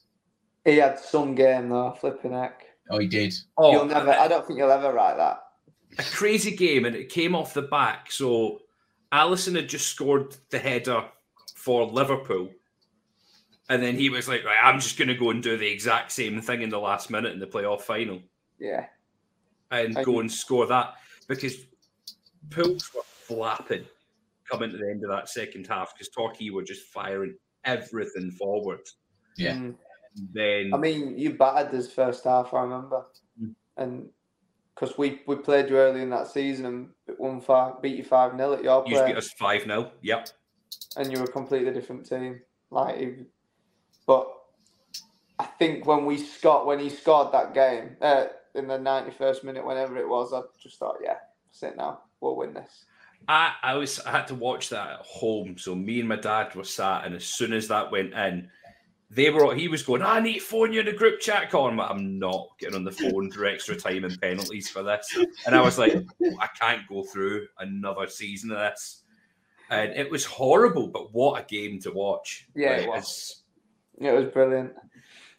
He had some game though, flipping heck.
Oh, he did.
Oh,
You'll never. I don't think you'll ever write that.
a crazy game, and it came off the back. So Alisson had just scored the header for Liverpool, and then he was like, "Right, I'm just going to go and do the exact same thing in the last minute in the playoff final,
Yeah,
and
I-
go and score that because Pools were flapping coming to the end of that second half because Torquay were just firing everything forward.
Yeah.
Mm.
Then
I mean, you battered this first half. I remember,
Mm.
and because we, we played you early in that season and won five, beat you five 0 at your.
You beat us five 0 Yep.
and you were a completely different team. Like, but I think when we scored when he scored that game uh, in the ninety first minute, whenever it was, I just thought, yeah, that's it now. We'll win this.
I, I was I had to watch that at home. So me and my dad were sat, and as soon as that went in, they were he was going, I need to phone you in the group chat, Colin. But I'm not getting on the phone for extra time and penalties for this. And I was like, I can't go through another season of this. And it was horrible, but what a game to watch.
Yeah,
Like,
it was.
it's-
It was brilliant.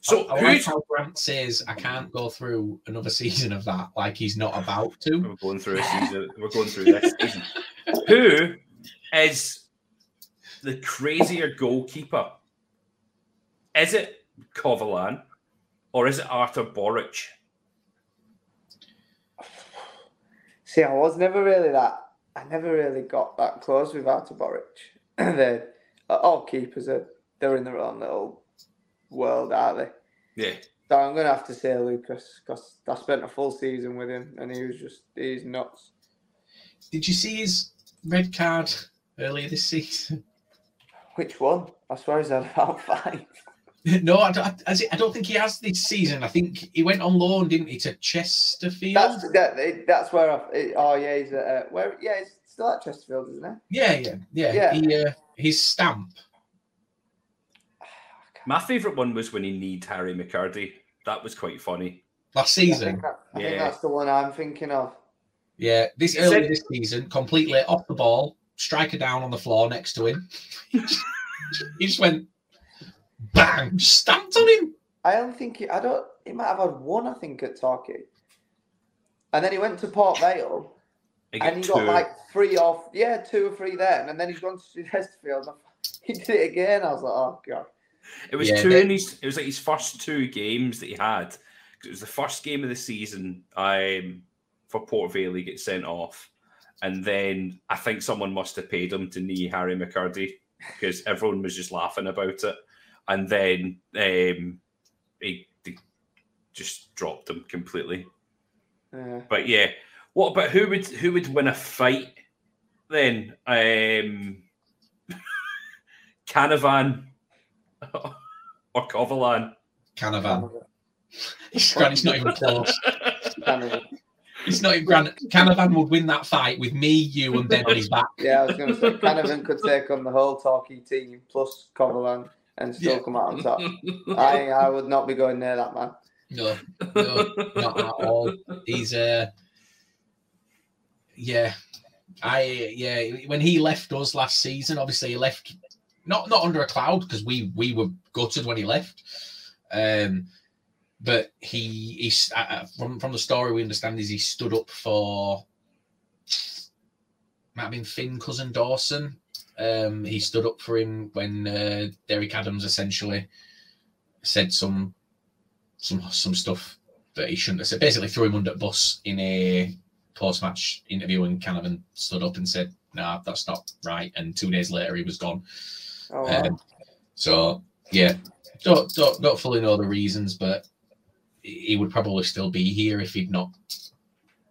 So
I, I like
who's
how Grant says I can't go through another season of that, like he's not about to.
we're going through a season. We're going through this season. Who is the crazier goalkeeper? Is it Covolan or is it Arthur Boric?
See, I was never really that. I never really got that close with Arthur Boric. they all keepers are they're in their own little world, aren't they?
Yeah.
So I'm going to have to say Lucas because I spent a full season with him and he was just, he's nuts.
Did you see his red card earlier this season?
Which one? I swear he's had about five.
no, I don't, I, I don't think he has this season. I think he went on loan, didn't he, to Chesterfield?
That's that, that's where I. It, oh yeah, he's at uh, where? Yeah, he's still at Chesterfield, isn't he?
Yeah, yeah, yeah.
Yeah.
He, uh, his stamp.
My favourite one was when he need Harry McKirdy. That was quite funny.
Last
I
season,
think, that, I think that's the one I'm thinking of.
yeah, this early
said-
this season, completely off the ball, striker down on the floor next to him. he just went bang, stamped on him.
I don't think he, I don't. He might have had one, I think, at Torquay, and then he went to Port Vale and he got like three off. Yeah, two or three then, and then he's gone to Chesterfield. He did it again. I was like, oh god.
It was
Yeah,
two
they-
in his. It was like his first two games that he had. It was the first game of the season. Um, for Port Vale, he gets sent off, and then I think someone must have paid him to knee Harry McKirdy because everyone was just laughing about it, and then um, he, he just dropped him completely.
Yeah.
But yeah, what about who would who would win a fight then? Um, Canavan or Covolan?
Canavan. It's, it's not even close.
Canavan.
It's not even grand. Canavan would win that fight with me, you, and Ben on his back.
Yeah, I was going to say Canavan could take on the whole Torquay team plus Covolan and still
Yeah.
come out on top. I I would not be going near that man.
No, no, not at all. He's uh yeah. I yeah, when he left us last season, obviously he left not not under a cloud because we we were gutted when he left. Um but he he's uh, from from the story we understand is he stood up for might have been Finn Cousin-Dawson. Um he stood up for him when uh, Derek Adams essentially said some some some stuff that he shouldn't have said. Basically, threw him under the bus in a post-match interview, and Canavan stood up and said, "Nah, that's not right." And two days later, he was gone.
Oh, wow.
Um, so yeah, don't don't don't fully know the reasons, but he would probably still be here if he'd not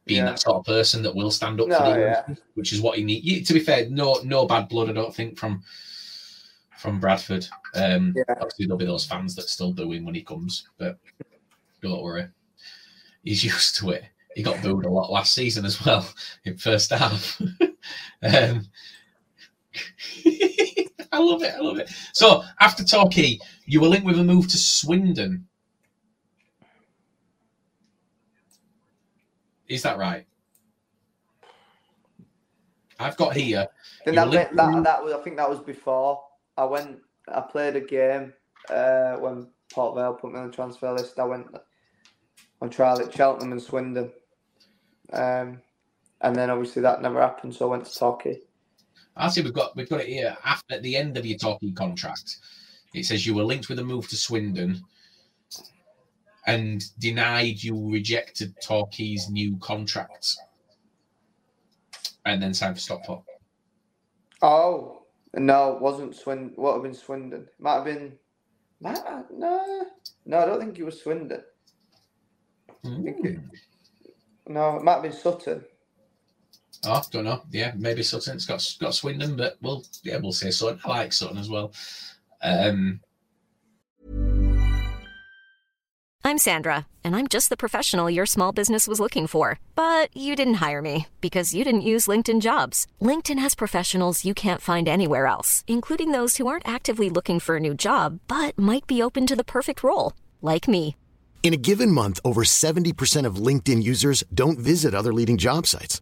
been
Yeah.
that sort of person that will stand up
No,
for the
yeah.
which is what he needs. To be fair, no no bad blood, I don't think from from Bradford. Um,
Yeah.
obviously there'll be those fans that still boo him when he comes, but don't worry, he's used to it. He got booed a lot last season as well in first half. um, I love it. I love it. So after Torquay, you were linked with a move to Swindon. Is that right? I've got here.
Then that,
linked
that that was I think that was before I went. I played a game uh, when Port Vale put me on the transfer list. I went on trial at Cheltenham and Swindon, um, and then obviously that never happened. So I went to Torquay.
Actually, we've got we've got it here. After at the end of your Torquay contract, it says you were linked with a move to Swindon and denied you rejected Torquay's new contract, and then signed for Stockport.
Oh no, it wasn't Swindon. What have been Swindon? Might have been. Might have, no, no, I don't think it was Swindon. think it- No, it might have been Sutton.
Oh, don't know. Yeah, maybe Sutton. It's got got Swindon, but we'll yeah we'll say Sutton. I like Sutton as well. Um,
I'm Sandra, and I'm just the professional your small business was looking for. But you didn't hire me because you didn't use LinkedIn jobs. LinkedIn has professionals you can't find anywhere else, including those who aren't actively looking for a new job but might be open to the perfect role, like me.
In a given month, over 70% of LinkedIn users don't visit other leading job sites.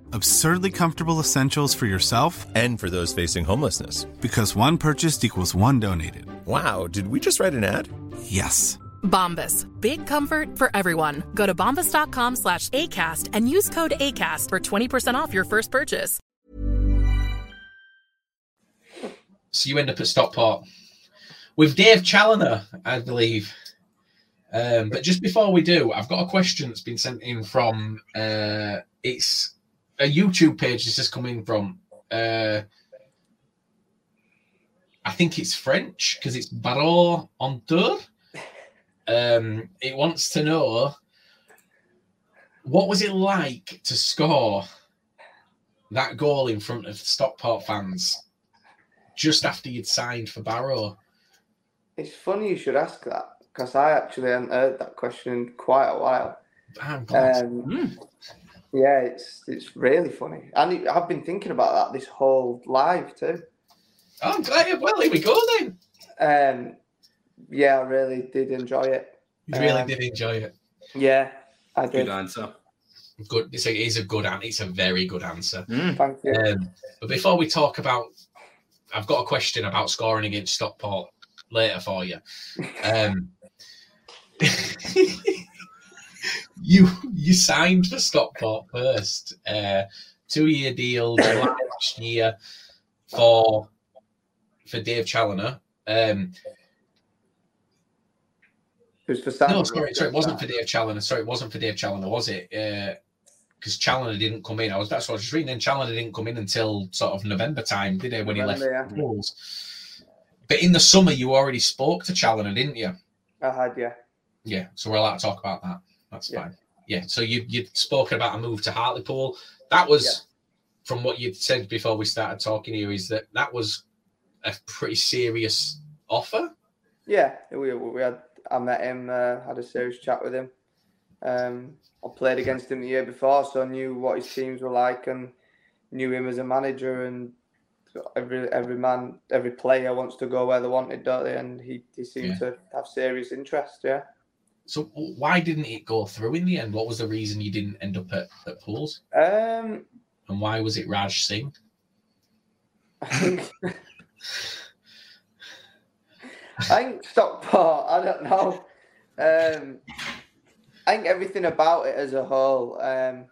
Absurdly comfortable essentials for yourself
And for those facing homelessness.
because one purchased equals one donated.
Wow, did we just write an ad?
Yes.
Bombas. Big comfort for everyone. Go to bombas.com slash ACAST and use code ACAST for 20% off your first purchase.
So you end up at Stockport with Dave Challinor, I believe. Um, but just before we do, I've got a question that's been sent in from uh, it's a YouTube page. This is coming from. Uh, I think it's French because it's Baro en Tour. Um, it wants to know what was it like to score that goal in front of Stockport fans just after you'd signed for Barrow.
It's funny you should ask that because I actually haven't heard that question in quite a while.
I'm
glad. Yeah, it's it's really funny, and I've been thinking about that this whole live too.
Oh, I'm glad. Well, here we go then.
Um, yeah, I really did enjoy it.
You really
Um,
did enjoy it.
Yeah, I did.
Good answer.
Good. It's a, it is a good answer. It's a very good answer.
Thank you.
Um, but before we talk about, I've got a question about scoring against Stockport later for you. Um, you you signed for Stockport first, uh, two year deal last year for for Dave Challinor. Um,
It was for Sandra.
no, sorry, sorry, it wasn't for Dave Challinor. Sorry, it wasn't for Dave Challinor, was it? Because Challinor didn't come in. I was that's what I was just reading. And Challinor didn't come in until sort of November time, did he? When he
November,
left
yeah.
Wolves. But in the summer, you already spoke to Challinor, didn't you?
I had, yeah.
Yeah, so we're allowed to talk about that. That's
Yeah.
fine. Yeah, so you you'd spoken about a move to Hartlepool. That was from what you'd said before we started talking here. Is that that was a pretty serious offer?
Yeah, we, we had. I met him, uh, had a serious chat with him. Um, I played against him the year before, so I knew what his teams were like and knew him as a manager. And every every man, every player wants to go where they wanted, don't they? And he, he seemed
Yeah.
to have serious interest. Yeah.
So why didn't it go through in the end? What was the reason you didn't end up at, at Pools?
Um,
And why was it Raj Singh?
I think. I think Stockport. I don't know. Um, I think everything about it as a whole, um,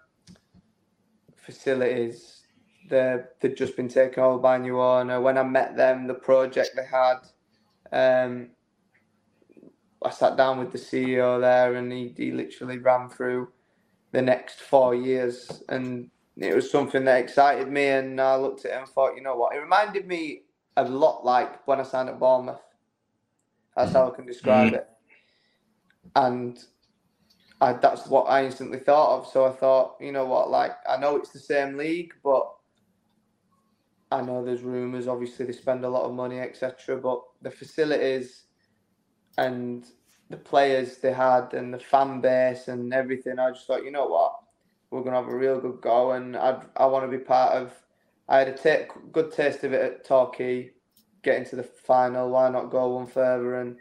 facilities, they they've just been taken over by new owner. When I met them, the project they had, um, I sat down with the CEO there, and he, he literally ran through the next four years, and it was something that excited me. And I looked at it and thought, you know what? It reminded me a lot like when I signed at Bournemouth. That's how I can describe mm. it. And I, that's what I instantly thought of. So I thought, you know what? Like I know it's the same league, but I know there's rumours. Obviously, they spend a lot of money, etc. But the facilities and the players they had and the fan base and everything, I just thought, you know what? We're gonna have a real good go, and I I want to be part of. I had a good taste of it at Torquay, getting to the final. Why not go one further? And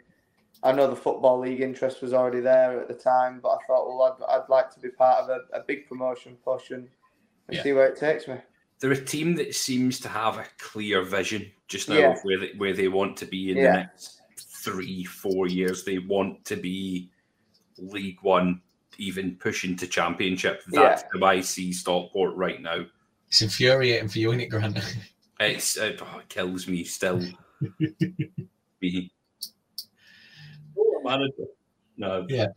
I know the football league interest was already there at the time, but I thought, well, I'd, I'd like to be part of a, a big promotion push and, and
Yeah.
see where it takes me.
They're a team that seems to have a clear vision just now
Yeah.
of where they, where they want to be in the next three, four years. They want to be League One, even pushing to Championship. That's how I see Stockport right now.
It's infuriating for you, isn't it, Grant?
It's it, oh, it kills me still. Be manager. No.
Yeah.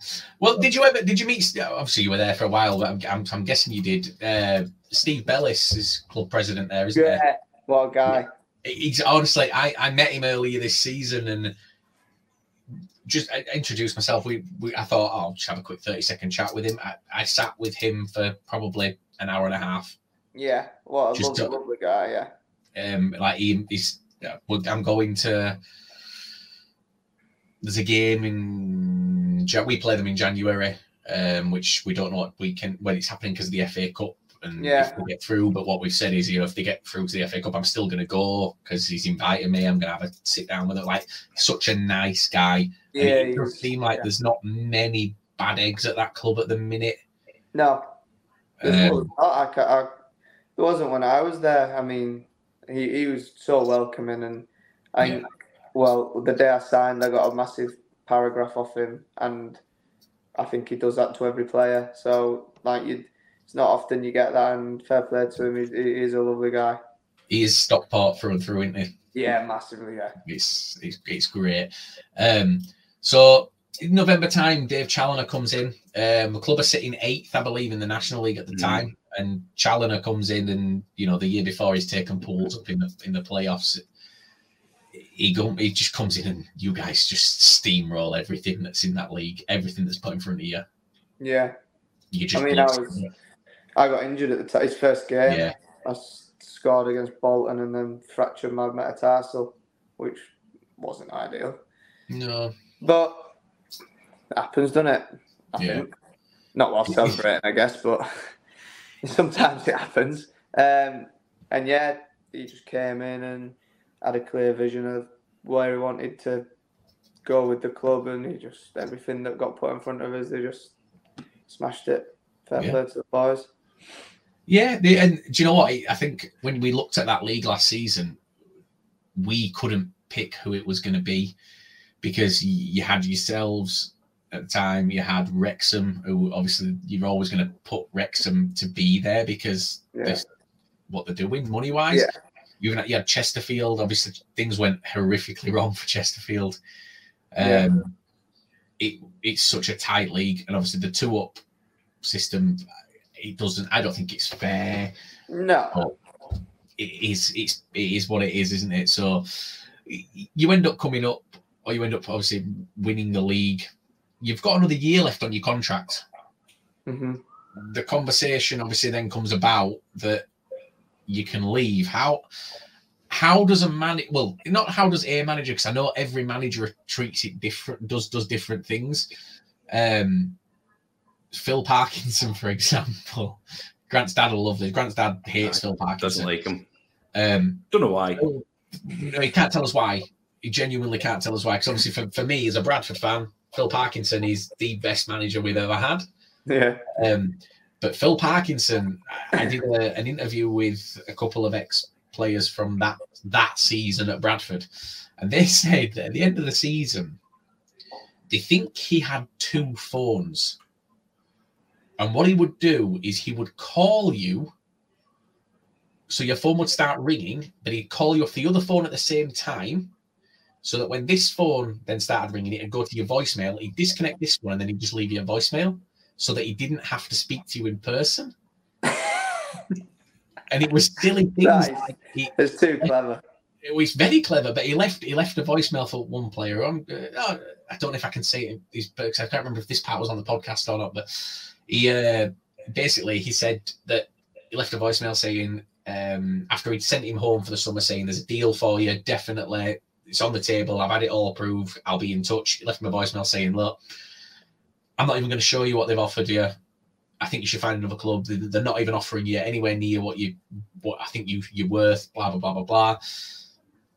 Well, did you ever? Did you meet? Obviously, you were there for a while, but I'm, I'm, I'm guessing you did. Uh, Steve Bellis is club president there, isn't
Yeah,
there?
what a guy.
He's honestly, I, I met him earlier this season and just I introduced myself. We, we I thought oh, I'll just have a quick 30 second chat with him. I, I sat with him for probably an hour and a half.
Yeah, what a
Just
lovely, lovely guy. Yeah,
Um, like he, he's, yeah, well, I'm going to. There's a game in. We play them in January, um, which we don't know what we can when it's happening because of the FA Cup and
Yeah.
if we get through. But what we've said is, you know, if they get through to the FA Cup, I'm still going to go because he's invited me. I'm going to have a sit down with him. Like such a nice guy. And
Yeah,
it does seem like
yeah.
there's not many bad eggs at that club at the minute.
no,
Um.
I, I, there wasn't when I was there. I mean, he, he was so welcoming, and I think, well, the day I signed, I got a massive paragraph off him, and I think he does that to every player. So like you, it's not often you get that, and fair play to him. He's, he's a lovely guy.
He is Stockport through and through, isn't he?
Yeah, massively. Yeah.
It's it's, it's great. Um, so in November time, Dave Challinor comes in. Um, the club are sitting eighth, I believe, in the National League at the
Mm.
time, and Challinor comes in, and you know the year before he's taken pools up in the in the playoffs. He go, he just comes in, and you guys just steamroll everything that's in that league, everything that's put in front of you.
Yeah.
You just
I mean, I was,
it.
I got injured at the t- his first game.
Yeah.
I s- scored against Bolton and then fractured my metatarsal, which wasn't ideal.
no,
But it happens, doesn't it? I
Yeah.
think. Not while celebrating, I guess, but sometimes it happens. Um, and yeah, he just came in and had a clear vision of where he wanted to go with the club, and he just everything that got put in front of us, they just smashed it. Fair
Yeah.
play to the boys.
Yeah, they, and do you know what? I I think when we looked at that league last season, we couldn't pick who it was going to be because you had yourselves at the time. You had Wrexham, who obviously you're always going to put Wrexham to be there because
Yeah.
what they're doing money wise.
Yeah.
You had, you had Chesterfield. Obviously, things went horrifically wrong for Chesterfield. Um,
Yeah.
it it's such a tight league, and obviously the two up system. It doesn't. I don't think it's fair.
No.
It is. It's. It is what it is, isn't it? So you end up coming up, or you end up obviously winning the league. You've got another year left on your contract.
hmm
The conversation obviously then comes about that you can leave. How how does a man well not how does a manager because I know every manager treats it different does does different things. Um Phil Parkinson, for example. Grant's dad will love this. Grant's dad hates Phil Parkinson.
Doesn't like him.
Um,
Don't know why.
no, he can't tell us why. He genuinely can't tell us why. Because obviously, for, for me as a Bradford fan, Phil Parkinson is the best manager we've ever had.
Yeah.
Um, but Phil Parkinson, I I did a, an interview with a couple of ex players from that that season at Bradford, and they said that at the end of the season, they think he had two phones. And what he would do is he would call you. So your phone would start ringing, but he'd call you off the other phone at the same time. So that when this phone then started ringing, it'd go to your voicemail. He'd disconnect this one and then he'd just leave you a voicemail so that he didn't have to speak to you in person. and it was silly things
Nice.
like he,
It's too clever.
it was very clever, but he left he left a voicemail for one player. Uh, I don't know if I can say it these because I can't remember if this part was on the podcast or not, but he uh, basically he said that he left a voicemail saying um, after he'd sent him home for the summer, saying there's a deal for you, definitely it's on the table. I've had it all approved. I'll be in touch. He left him a voicemail saying, look, I'm not even going to show you what they've offered you. I think you should find another club. They- They're not even offering you anywhere near what you what I think you you're worth. Blah blah blah blah blah.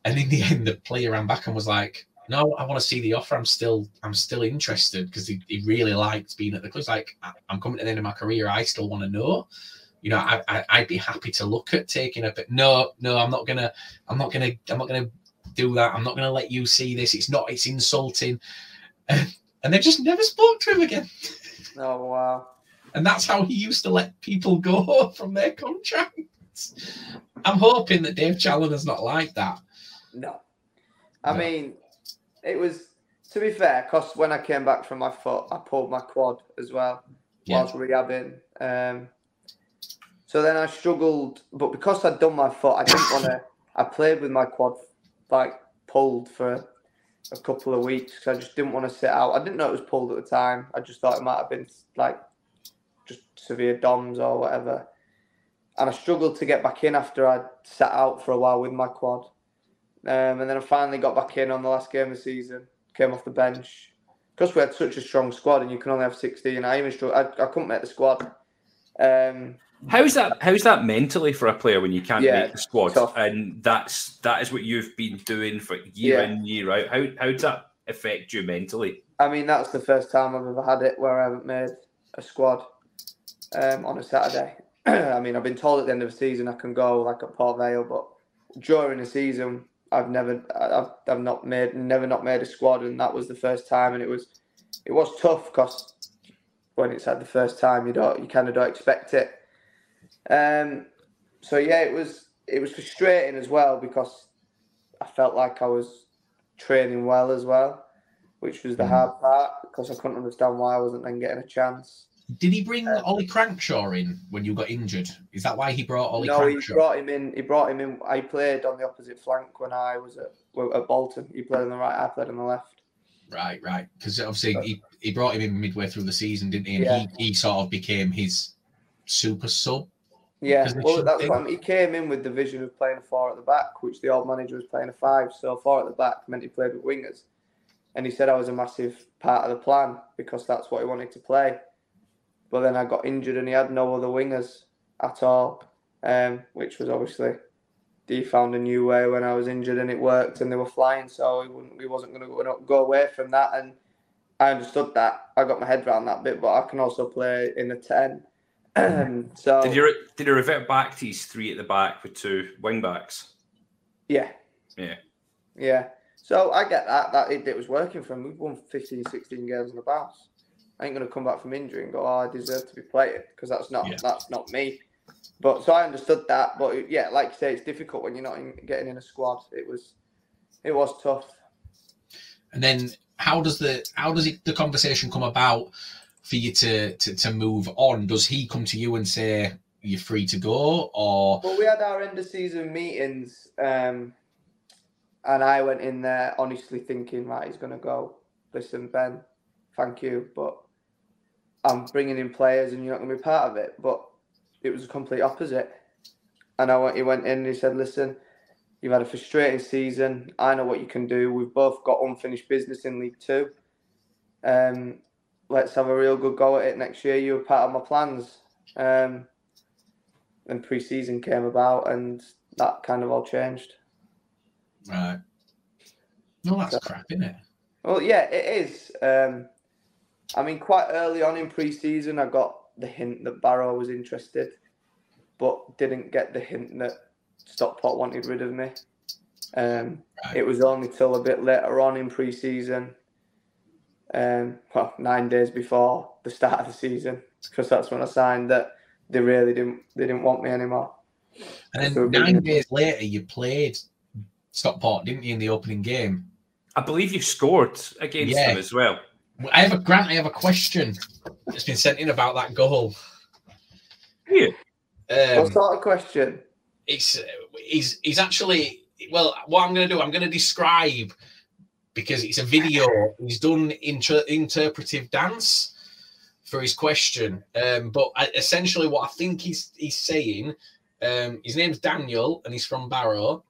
And in the end, the player ran back and was like, "No, I want to see the offer. I'm still I'm still interested because he, he really liked being at the club. Like, "I- I'm coming to the end of my career. I still want to know. You know, I, I I'd be happy to look at taking a bit. No, no, I'm not gonna. I'm not gonna. I'm not gonna do that. I'm not gonna let you see this. It's not. It's insulting." And they just never spoke to him again.
Oh wow.
And that's how he used to let people go from their contracts. I'm hoping that Dave Challinor's not like that.
No. I
No.
mean, it was to be fair, because when I came back from my foot, I pulled my quad as well
Yeah.
whilst rehabbing. Um, so then I struggled, but because I'd done my foot, I didn't want to. I played with my quad like pulled for a couple of weeks because I just didn't want to sit out. I didn't know it was pulled at the time. I just thought it might have been like just severe DOMs or whatever. And I struggled to get back in after I'd sat out for a while with my quad. Um, and then I finally got back in on the last game of the season, came off the bench. Because we had such a strong squad and you can only have 16, I even struggled. I, I couldn't make the squad. Um,
How's that? How's that mentally for a player when you can't
Yeah,
make the squad?
tough.
And that's that is what you've been doing for year
Yeah.
in year out. How how does that affect you mentally?
I mean, that's the first time I've ever had it where I haven't made a squad um, on a Saturday. I mean, I've been told at the end of the season I can go like at Port Vale, but during the season, I've never, I've, I've not made, never not made a squad, and that was the first time, and it was, it was tough because when it's like the first time, you don't, you kind of don't expect it. Um, so yeah, it was, it was frustrating as well because I felt like I was training well as well, which was the
Mhm.
hard part because I couldn't understand why I wasn't then getting a chance.
Did he bring uh, Ollie Crankshaw in when you got injured? Is that why he brought Ollie
no, he brought him in. He brought him in. I played on the opposite flank when I was at, at Bolton. He played on the right. I played on the left.
Right, right. Because obviously he, he brought him in midway through the season, didn't he? And
Yeah.
he, he sort of became his super sub.
Yeah, well, that's what I mean. he came in with the vision of playing a four at the back, which the old manager was playing a five. So four at the back meant he played with wingers, and he said I was a massive part of the plan because that's what he wanted to play. But then I got injured, and he had no other wingers at all, um, which was obviously he found a new way when I was injured, and it worked, and they were flying. So he, wouldn't, he wasn't going to go, away from that, and I understood that. I got my head around that bit, but I can also play in the ten. so
Did you did you revert back to his three at the back with two wing backs?
Yeah.
Yeah.
Yeah. So I get that. That it, it was working for him. We've won 15, 16 games in the bounce. I ain't gonna come back from injury and go, oh, I deserve to be playing because that's not
Yeah.
that's not me. But so I understood that. But yeah, like you say, it's difficult when you're not in, getting in a squad. It was it was tough.
And then how does the how does it, the conversation come about for you to, to to move on? Does he come to you and say you're free to go, or
Well, we had our end of season meetings, um, and I went in there honestly thinking, right, he's going to go. Listen, Ben, thank you, but I'm bringing in players, and you're not going to be part of it. But it was a complete opposite. And I went, he went in and he said, listen, you've had a frustrating season. I know what you can do. We've both got unfinished business in League Two. Um, let's have a real good go at it next year. You were part of my plans. Um, and pre-season came about, and that kind of all changed.
right? No, that's crap, isn't it?
Well, yeah, it is. Um, I mean, quite early on in pre-season, I got the hint that Barrow was interested, but didn't get the hint that Stockport wanted rid of me. Um,
Right.
It was only till a bit later on in pre-season, um, well, nine days before the start of the season, because that's when I signed that they really didn't they didn't want me anymore.
And then
we-
nine days later, you played Stockport, didn't you, in the opening game?
I believe you scored against
Yeah.
them as well.
I have a grant. I have a question that's been sent in about that goal.
Yeah.
what
Um,
sort of question?
it's he's he's actually well. What I'm going to do, I'm going to describe because it's a video. He's done inter- interpretive dance for his question. Um, but I, essentially, what I think he's he's saying, um, his name's Daniel and he's from Barrow,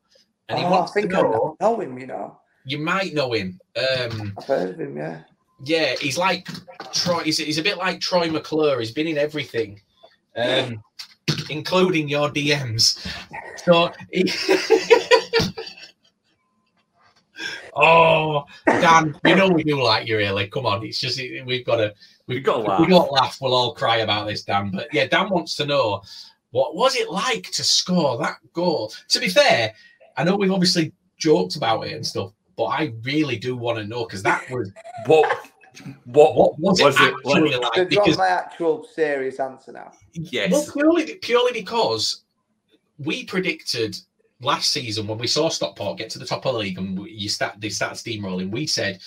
and he
Oh, I think
to
I
know.
know him. You know,
You might know him. Um,
I've heard of him. Yeah.
Yeah, he's like Troy. He's, he's a bit like Troy McClure. He's been in everything, um, including your DMs. So, he... oh, Dan, you know we do like you, really. Come on, it's just we've got to we've
gotta laugh.
we don't laugh, we'll all cry about this, Dan. But yeah, Dan wants to know what was it like to score that goal. To be fair, I know we've obviously joked about it and stuff, but I really do want to know because that was
What what
what was,
was
it
it
actually
like?
like?
So do you want
Because
my actual serious answer now?
yes.
well, purely purely because we predicted last season when we saw Stockport get to the top of the league and you start they start steamrolling, we said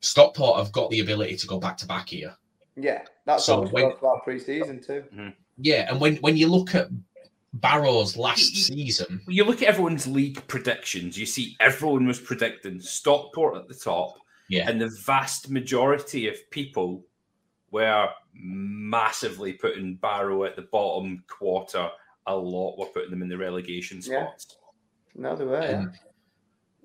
Stockport have got the ability to go back to back here.
Yeah, that's
So
what we
when-
spoke about pre-season too. Mm-hmm.
Yeah, and when when you look at Barrow's last season,
When you look at everyone's league predictions, you see everyone was predicting Stockport at the top,
yeah,
and the vast majority of people were massively putting Barrow at the bottom quarter. A lot were putting them in the relegation
Yeah.
spots.
No, they were. Yeah.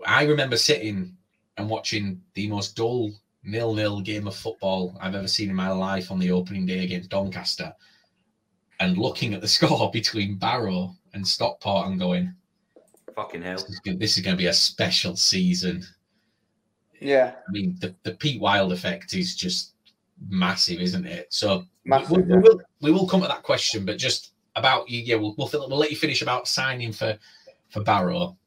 I remember sitting and watching the most dull nil-nil game of football I've ever seen in my life on the opening day against Doncaster, and looking at the score between Barrow and Stockport and going,
Fucking hell.
"This is gonna- this is going to be a special season."
Yeah,
I mean, the, the Pete Wild effect is just massive, isn't it? So
Massive,
we, we,
yeah.
will we will come to that question, but just about you, yeah, we'll we'll, we'll let you finish about signing for for Barrow.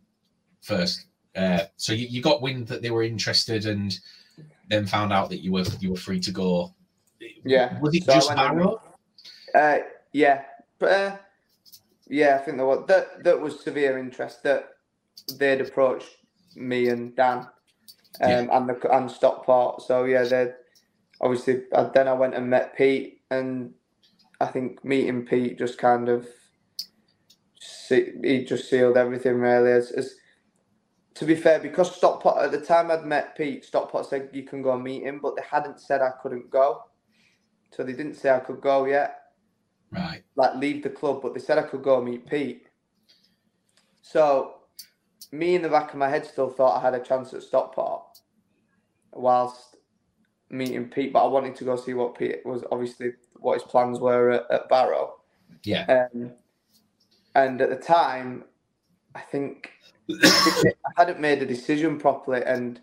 first. Uh, so you, you got wind that they were interested, and then found out that you were you were free to go.
Yeah.
Was it
So
just Barrow?
Uh, yeah, but uh, yeah, I think there was that. That was severe interest that they'd approached me and Dan, um, and the and Stockport. So yeah, they obviously. Then I went and met Pete, and I think meeting Pete just kind of he just sealed everything really. As, as to be fair, because Stockport at the time I'd met Pete, Stockport said you can go and meet him, but they hadn't said I couldn't go. So they didn't say I could go yet
Right.
like leave the club, but they said I could go meet Pete. So me in the back of my head still thought I had a chance at Stockport whilst meeting Pete, but I wanted to go see what Pete was obviously what his plans were at, at Barrow.
Yeah.
Um, and at the time, I think I hadn't made a decision properly, and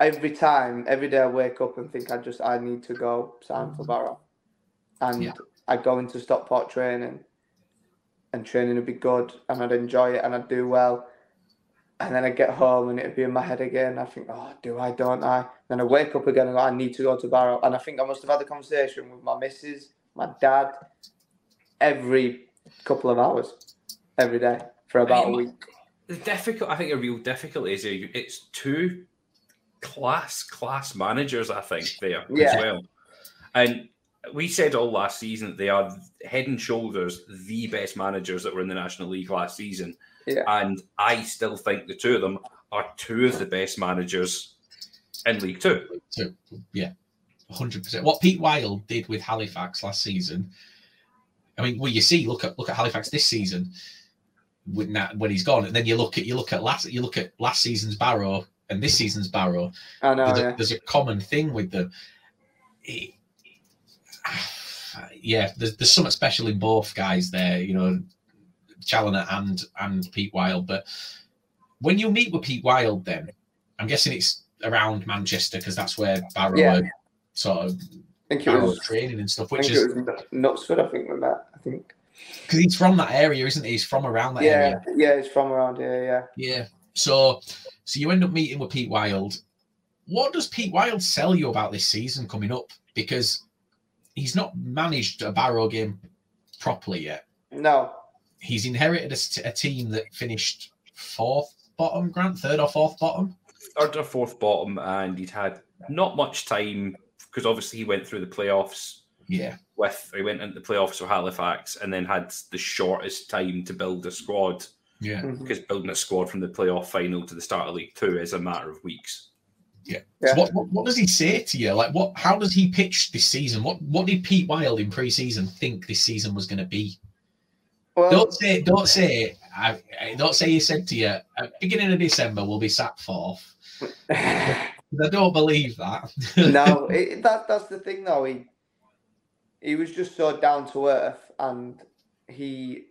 every time, every day I wake up and think I just I need to go sign for Barrow, and
Yeah.
I go into Stockport training, and training would be good, and I'd enjoy it, and I'd do well, and then I get home and it'd be in my head again. I think, oh, do I? Don't I? Then I wake up again and go, I need to go to Barrow, and I think I must have had the conversation with my missus, my dad, every couple of hours, every day for about a
Um,
week.
The difficult, I think, a real difficulty is it's two class class managers. I think there
Yeah.
as well, and we said all last season that they are head and shoulders the best managers that were in the National League last season,
Yeah.
and I still think the two of them are two of the best managers in League Two.
So yeah, hundred percent. What Pete Wild did with Halifax last season. I mean, well, you see, look at look at Halifax this season when that when he's gone, and then you look at you look at last you look at last season's Barrow and this season's Barrow.
I know,
there's,
yeah.
a, there's a common thing with them. It- yeah, there's there's something special in both guys there. You know, Challinor and and Pete Wild. But when you meet with Pete Wild, then I'm guessing it's around Manchester because that's where Barrow
Yeah.
sort of
I think it
Barrow
was
training and stuff,
I
which
think
is
Knutsford, I think, with that. I think.
because he's from that area, isn't he? He's from around that
Yeah,
area.
yeah, he's from around here. Yeah.
Yeah. So, so you end up meeting with Pete Wild. What does Pete Wild sell you about this season coming up? Because he's not managed a Barrow game properly yet.
No.
He's inherited a team that finished fourth bottom, Grant, third or fourth bottom.
third or fourth bottom, and he'd had not much time because obviously he went through the playoffs.
Yeah.
With he went into the playoffs with Halifax, and then had the shortest time to build a squad.
Yeah. Mm-hmm.
because building a squad from the playoff final to the start of League Two is a matter of weeks.
Yeah. So what, what what does he say to you? Like what? How does he pitch this season? What what did Pete Wild in pre-season think this season was going to be?
Well,
don't say don't say I, I- don't say he said to you at beginning of December we'll be sat fourth. I don't believe that.
no, it, that that's the thing though. He he was just so down to earth, and he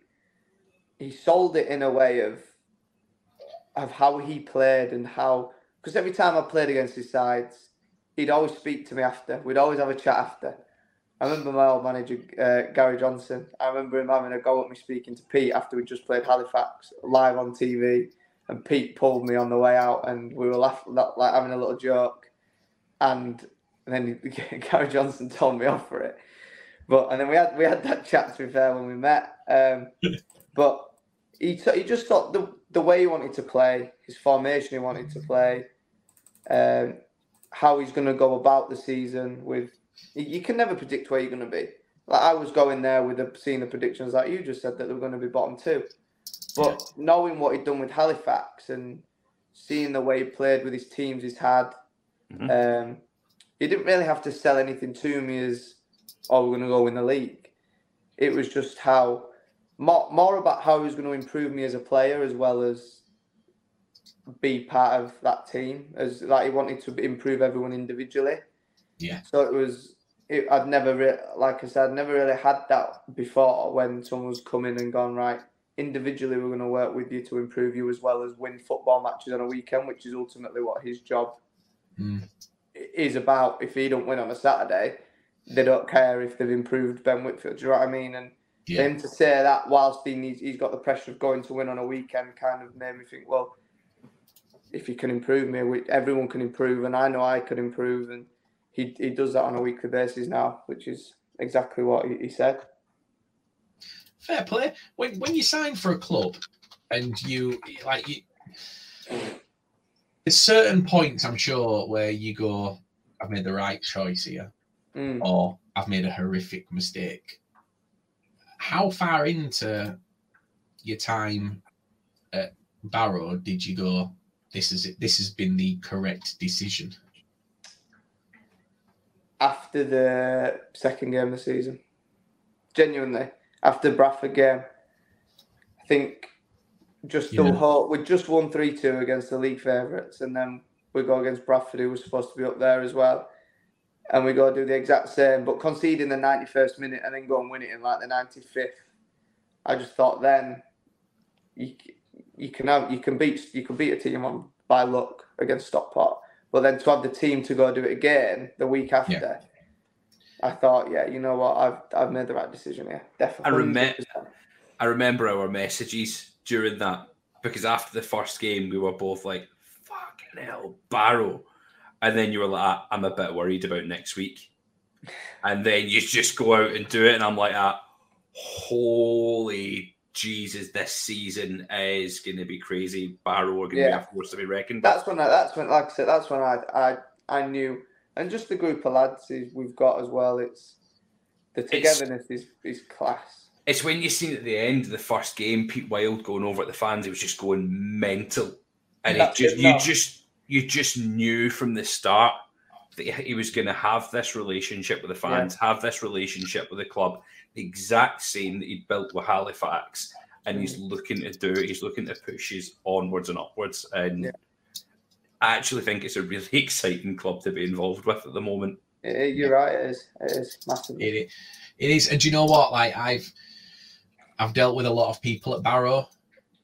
he sold it in a way of of how he played and how because every time I played against his sides, he'd always speak to me after. We'd always have a chat after. I remember my old manager uh, Gary Johnson. I remember him having a go at me speaking to Pete after we just played Halifax live on TV, and Pete pulled me on the way out, and we were laughing like having a little joke, and then Gary Johnson told me off for it. But and then we had we had that chat to be fair when we met. Um, but he t- he just thought the the way he wanted to play, his formation he wanted to play, um, how he's going to go about the season. With you- you can never predict where you're going to be. Like I was going there with the seeing the predictions like you just said that they were going to be bottom two, but knowing what he'd done with Halifax and seeing the way he played with his teams he's had, um, he didn't really have to sell anything to me as, oh, we're going to go win the league. It was just how more, more about how he was going to improve me as a player as well as be part of that team. As like he wanted to improve everyone individually.
Yeah.
So it was. It, I'd never, re- like I said, I'd never really had that before. When someone's come in and gone right, individually, we're going to work with you to improve you as well as win football matches on a weekend, which is ultimately what his job
Mm.
is about. If he don't win on a Saturday, they don't care if they've improved Ben Whitfield. Do you know what I mean? And
Yeah.
him to say that whilst he needs, he's got the pressure of going to win on a weekend, kind of made me think, well, if you can improve me, we, everyone can improve, and I know I could improve, and he he does that on a weekly basis now, which is exactly what he, he said.
Fair play. When when you sign for a club, and you like you, there's certain points I'm sure where you go, I've made the right choice here,
Mm.
or I've made a horrific mistake. How far into your time at Barrow did you go? This is it. This has been the correct decision.
After the second game of the season, genuinely, after Bradford game, I think just the
Yeah.
whole we just won three two against the league favourites, and then we go against Bradford, who was supposed to be up there as well, and we go do the exact same, but conceding the ninety first minute and then go and win it in like the ninety fifth. I just thought then you you can have you can beat you can beat a team on by luck against Stockport, but then to have the team to go do it again the week after, I thought, yeah, you know what, I've I've made the right decision here, definitely.
I remember. I remember our messages during that because after the first game we were both like, "Fucking hell, Barrow," and then you were like, "Ah, "I'm a bit worried about next week," and then you just go out and do it, and I'm like, ah, "Holy Jesus, this season is going to be crazy. Barrow are going to
Yeah.
be a force to be reckoned.
That's when I, that's when like I said that's when I I I knew and just the group of lads is- we've got as well. It's the
It's-
togetherness is is class.
It's when you seen at the end of the first game, Pete Wild going over at the fans, he was just going mental, and
That's
it just
it,
you just you just knew from the start that he was going to have this relationship with the fans, have this relationship with the club, the exact same that he'd built with Halifax, and he's
Mm.
looking to do it. He's looking to push us onwards and upwards, and
Yeah.
I actually think it's a really exciting club to be involved with at the moment.
It- it- you're right. It is. It is massive.
It, it is, and do you know what? Like I've, I've dealt with a lot of people at Barrow.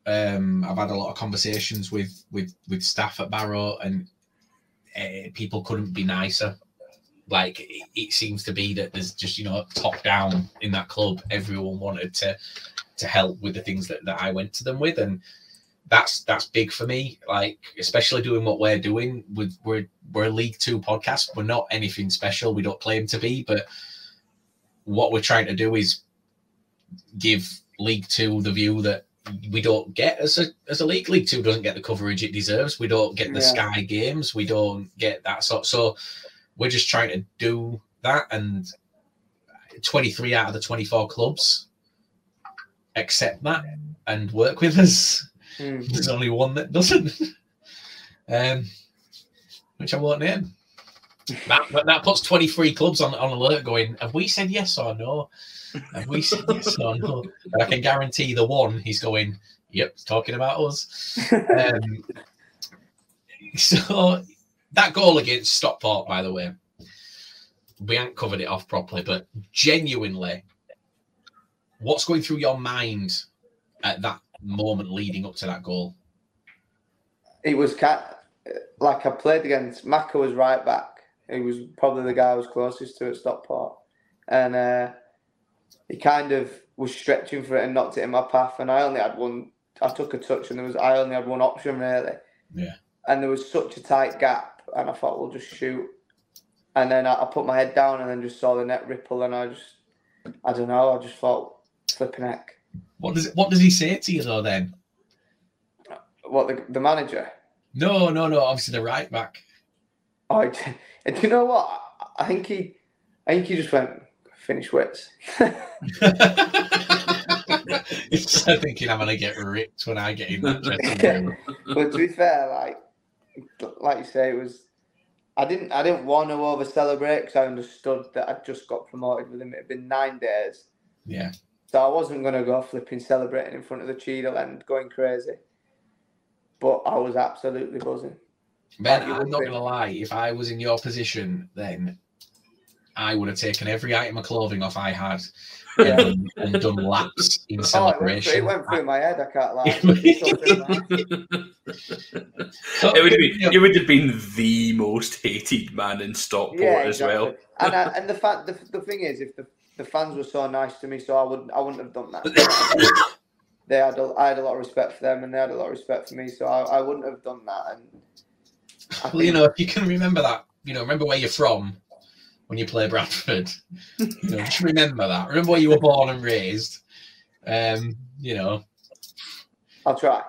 Um, I've had a lot of conversations with with with staff at Barrow, and uh, people couldn't be nicer. Like it, it seems to be that there's just you know top down in that club. Everyone wanted to to help with the things that, that I went to them with, and that's that's big for me. Like especially doing what we're doing with we're we're a League Two podcast. We're not anything special. We don't claim to be, but what we're trying to do is give League Two the view that we don't get as a as a league. League Two doesn't get the coverage it deserves. We don't get the
Yeah.
Sky games. We don't get that sort. So we're just trying to do that. And twenty three out of the twenty four clubs accept that and work with us.
Mm.
There's only one that doesn't, um, which I won't name. That, that puts 23 clubs on, on alert going, have we said yes or no? We said? I can guarantee the one he's going, yep, talking about us. Um, so that goal against Stockport, by the way, we haven't covered it off properly, but genuinely, what's going through your mind at that moment leading up to that goal?
It was like I played against Maka was right back. He was probably the guy I was closest to at Stockport, and uh, he kind of was stretching for it and knocked it in my path. And I only had one. I took a touch, and there was I only had one option really.
Yeah.
And there was such a tight gap, and I thought we'll just shoot. And then I, I put my head down, and then just saw the net ripple, and I just, I don't know, I just thought flipping heck.
What does what does he say to you though then?
What the the manager?
No, no, no. Obviously the right back.
Oh, I- and do you know what? I think he, I think he just went finish wits.
He's thinking I'm gonna get ripped when I get in that dressing room.
but to be fair, like, like you say, it was. I didn't, I didn't want to over celebrate because I understood that I'd just got promoted with him. It had been nine days,
Yeah.
so I wasn't gonna go flipping celebrating in front of the Cheadle and going crazy. But I was absolutely buzzing.
Ben,
Like,
I'm not gonna lie. If I was in your position, then I would have taken every item of clothing off I had
Yeah.
and, done, laps in
Oh, it went, through,
celebration.
it went through my head. I can't lie.
It
It would have been, you would have been the most hated man in Stockport
yeah,
as well.
And I, and the fact, the, the thing is, if the, the fans were so nice to me, so I wouldn't, I wouldn't have done that. they had a, I had a lot of respect for them, and they had a lot of respect for me. So I, I wouldn't have done that. And I
Well, you know, if you can remember that, you know, remember where you're from when you play Bradford. you know, just remember that. Remember where you were born and raised. Um, you know,
I'll try.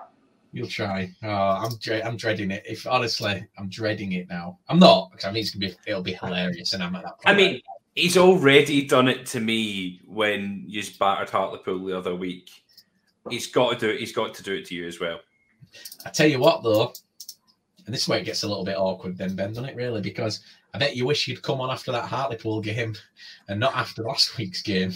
you'll try. Oh, I'm dre- I'm dreading it. If honestly, I'm dreading it now. I'm not because I mean it's gonna be it'll be hilarious, and I'm at that. Point
I mean, he's already done it to me when you battered Hartlepool the other week. He's got to do it. He's got to do it to you as well.
I tell you what though, and this is where it gets a little bit awkward then, Ben, doesn't it? Really, because I bet you wish you'd come on after that Hartlepool game and not after last week's game.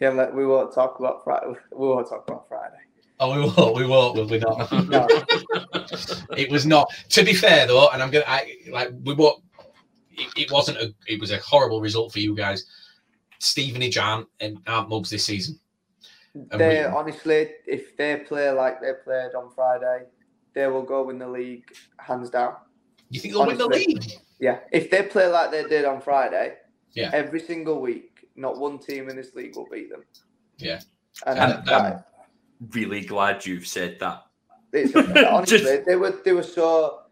Yeah, like, we won't talk about Friday. We won't talk about Friday.
Oh, we won't. We won't. Will we not?
No.
it was not. To be fair, though, and I'm gonna I, like we won't. It, it wasn't a. It was a horrible result for you guys. Stevenage aren't and aren't mugs this season. And
They
we-
honestly, if they play like they played on Friday, they will go win the league hands down.
you think they'll win the league?
Yeah, if they play like they did on Friday,
Yeah.
every single week, not one team in this league will beat them.
Yeah.
And,
And,
that-
um,
Really glad you've said that.
It's, honestly,
Just-
they were they were so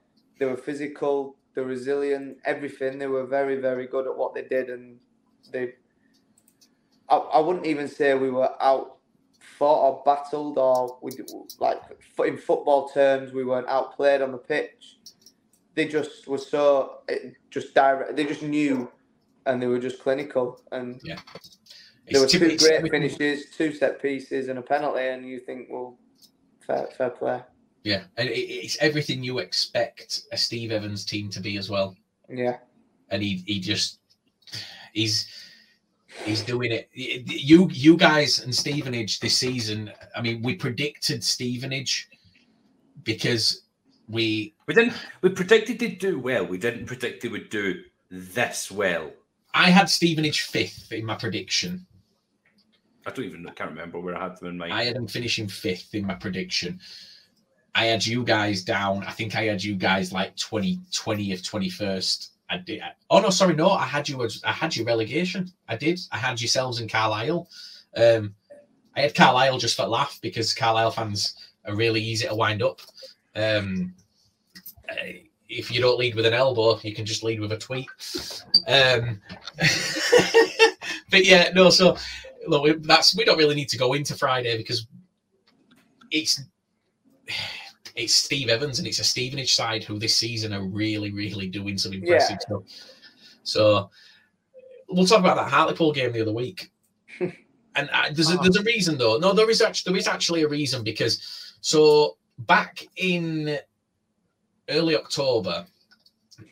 they were physical, they were resilient, everything. They were very very good at what they did, and they. I, I wouldn't even say we were out fought or battled, or we like in football terms we weren't outplayed on the pitch. They just were so just direct. They just knew, and they were just clinical. And
Yeah.
there were two great
everything-
finishes, two set pieces, and a penalty, and you think, well, fair fair play.
Yeah, and it, it's everything you expect a Steve Evans team to be as well.
Yeah.
and he he just he's he's doing it. You you guys and Stevenage this season. I mean, we predicted Stevenage because we
We didn't. We predicted they'd do well. We didn't predict they would do this well.
I had Stevenage fifth in my prediction.
I don't even. I can't remember where I had them in mind.
I had them finishing fifth in my prediction. I had you guys down. I think I had you guys like 20, 20th, 21st. I did. Oh no, sorry, no. I had you. I had you relegation. I did. I had yourselves in Carlisle. Um, I had Carlisle just for laugh because Carlisle fans are really easy to wind up. Um, eh, if you don't lead with an elbow, you can just lead with a tweet. Um, but yeah, no. So look, that's we don't really need to go into Friday because it's it's Steve Evans and it's a Stevenage side who this season are really, really doing some impressive
Yeah.
stuff. So we'll talk about that Hartlepool game the other week. and uh, there's a, there's a reason though. No, there is actually there is actually a reason because so back in early October,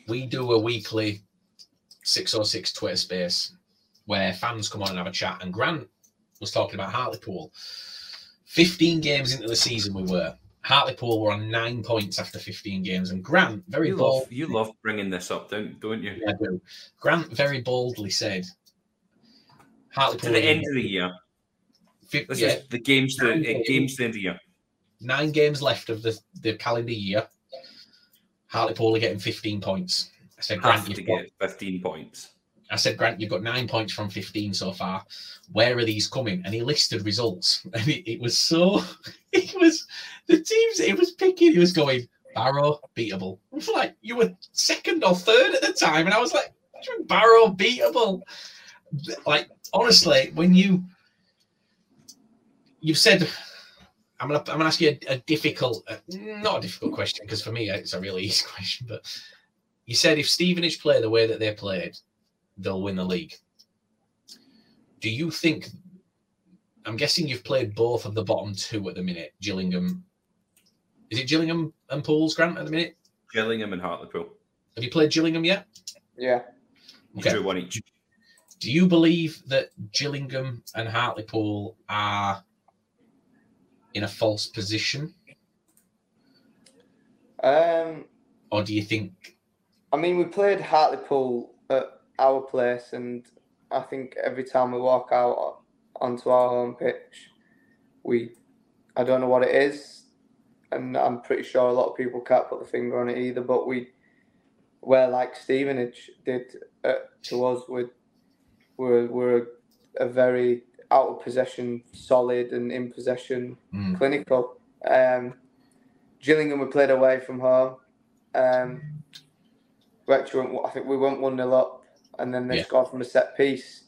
we do a weekly 606 Twitter space where fans come on and have a chat. And Grant was talking about Hartlepool. 15 games into the season, we were. Hartlepool were on nine points after 15 games. And Grant, very
you
bold.
love, you love bringing this up, don't don't you?
I do. Grant very boldly said, Hartlepool.
To the end of the year. This
yeah,
is the games. To, uh,
games.
games to the end of the year.
Nine games left of the, the calendar year. Hartlepool are getting 15 points. I said, Grant, you've got
get fifteen points.
I said, Grant, you've got nine points from 15 so far. Where are these coming? And he listed results. And it, it was so, it was, the teams it was picking, he was going, Barrow, beatable. I was like, you were second or third at the time. And I was like, what do you mean Barrow, beatable? Like, honestly, when you, you've said, I'm gonna, I'm gonna ask you a, a difficult, uh, not a difficult question because for me it's a really easy question. But you said if Stevenage play the way that they played, they'll win the league. Do you think? I'm guessing you've played both of the bottom two at the minute. Gillingham, is it Gillingham and Pools Grant at the minute?
Gillingham and Hartlepool.
Have you played Gillingham yet?
Yeah.
You
Okay.
drew one each.
Do you believe that Gillingham and Hartlepool are in a false position,
Um,
or do you think?
I mean, we played Hartlepool at our place, and I think every time we walk out onto our home pitch, we, I don't know what it is, and I'm pretty sure a lot of people can't put the finger on it either. But we, we're like Stevenage did uh, to us. With we're we're a, a very out of possession solid and in possession
Mm.
clinical. Um, Gillingham we played away from home. Um, went, I think we went one 0 up, and then they
Yeah.
scored from a set piece.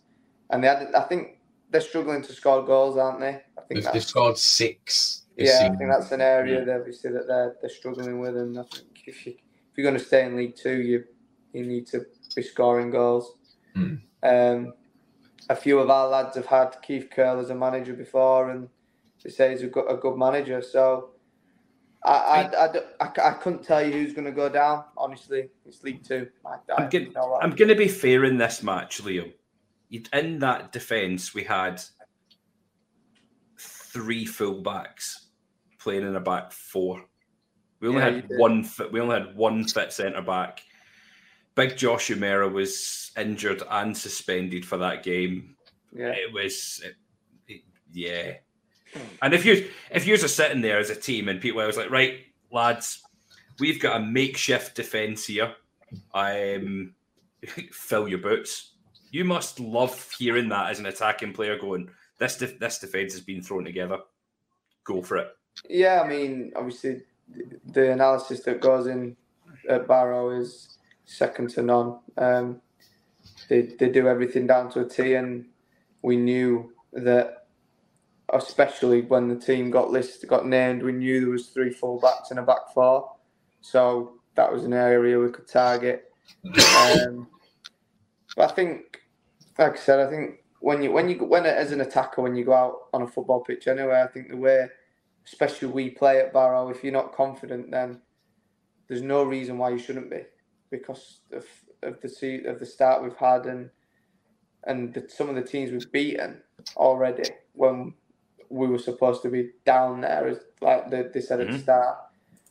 And they had, I think they're struggling to score goals, aren't they? I think
They've, they've scored six.
yeah, I think that's an area that obviously that they're they're struggling with, and I think if you if you're going to stay in League Two, you you need to be scoring goals.
Hmm.
Um, a few of our lads have had Keith Curle as a manager before, and they say he's a good, a good manager. So I I, I, I, I couldn't tell you who's going to go down. Honestly, it's League Two. I,
I'm going? I'm going to be fair in this match, Liam. In that defence, we had three fullbacks playing in a back four. We only
Yeah,
had one fit. We only had one fit centre back. Big Josh Umerah was injured and suspended for that game.
yeah.
It was, it- it- yeah. And if you if you're just sitting there as a team and Pete Wells like, right, lads, we've got a makeshift defence here. Um, fill your boots. You must love hearing that as an attacking player going, this def- this defence has been thrown together. Go for it.
Yeah, I mean, obviously, the analysis that goes in at Barrow is second to none. Um, they they do everything down to a T, and we knew that, especially when the team got listed, got named, we knew there was three full backs and a back four, so that was an area we could target. Um, but I think, like I said, I think when you when you when as an attacker when you go out on a football pitch anyway, I think the way especially we play at Barrow, if you're not confident, then there's no reason why you shouldn't be, because of of the of the start we've had and and the, some of the teams we've beaten already when we were supposed to be down there, as like they, they said at the
Mhm.
start.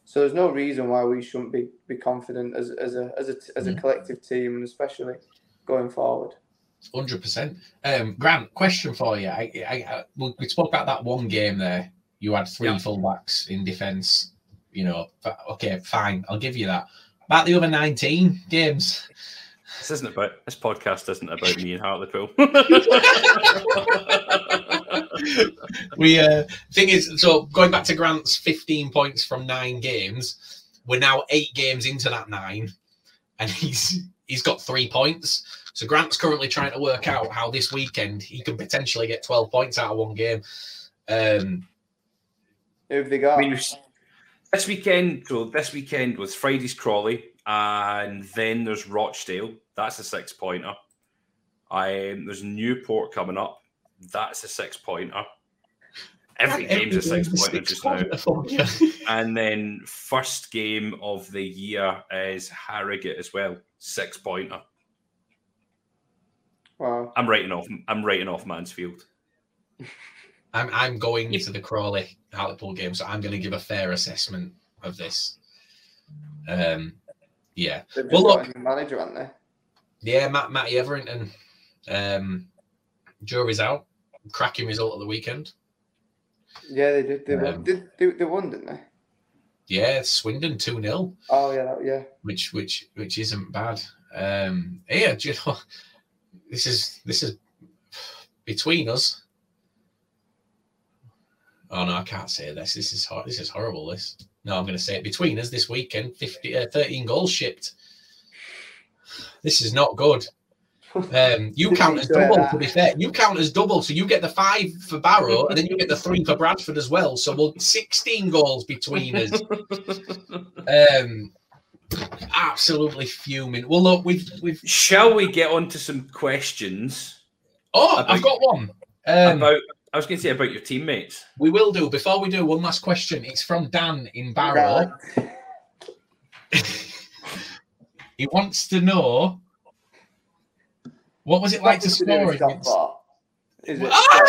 So there's no reason why we shouldn't be, be confident as, as a as a as a
Mhm.
collective team, and especially going forward.
Hundred percent. Um, Grant, question for you. I, I, I, we we spoke about that one game there. You had three
Yeah.
fullbacks in defence. You know, okay, fine. I'll give you that. About the other nineteen games,
This isn't about this podcast isn't about me and Hartlepool.
we uh thing is so going back to Grant's 15 points from nine games, we're now eight games into that nine, and he's he's got three points. So Grant's currently trying to work out how this weekend he can potentially get 12 points out of one game. Um
Who have they got?
I mean, this weekend, so this weekend was Friday's Crawley, and then there's Rochdale. That's a six pointer. Um, there's Newport coming up. That's a six pointer. Every game's a six pointer just now.
now.
And then first game of the year is Harrogate as well, six pointer.
wow.
I'm writing off. I'm writing off Mansfield.
I'm I'm going to the Crawley Hartlepool game, so I'm going to give a fair assessment of this. Um, yeah,
They've just
Well,
got
look-
manager, haven't they?
yeah, Matt Matty Etherington, um, jury's out. Cracking result of the weekend.
Yeah, they did. They, won.
Um,
did they, they won, didn't they?
Yeah, Swindon two 0
Oh yeah, that, yeah.
which which which isn't bad. Um, yeah, do you know, this is this is between us. Oh no, I can't say this. This is hor- this is horrible. This no, I'm going to say it between us this weekend. 50, uh, 13 goals shipped. This is not good. Um, you count as double.
that.
To be fair, you count as double, so you get the five for Barrow, and then you get the three for Bradford as well. So we'll 16 goals between us. Um, absolutely fuming. Well, look, we've we've.
Shall we get on to some questions
Oh,
About-
I've got one. Um,
about? I was going to say about your teammates.
we will do. Before we do, one last question. It's from Dan in Barrow. he wants to know what was it like to
Nothing do
score against.
Stockport, Is it?
Ah,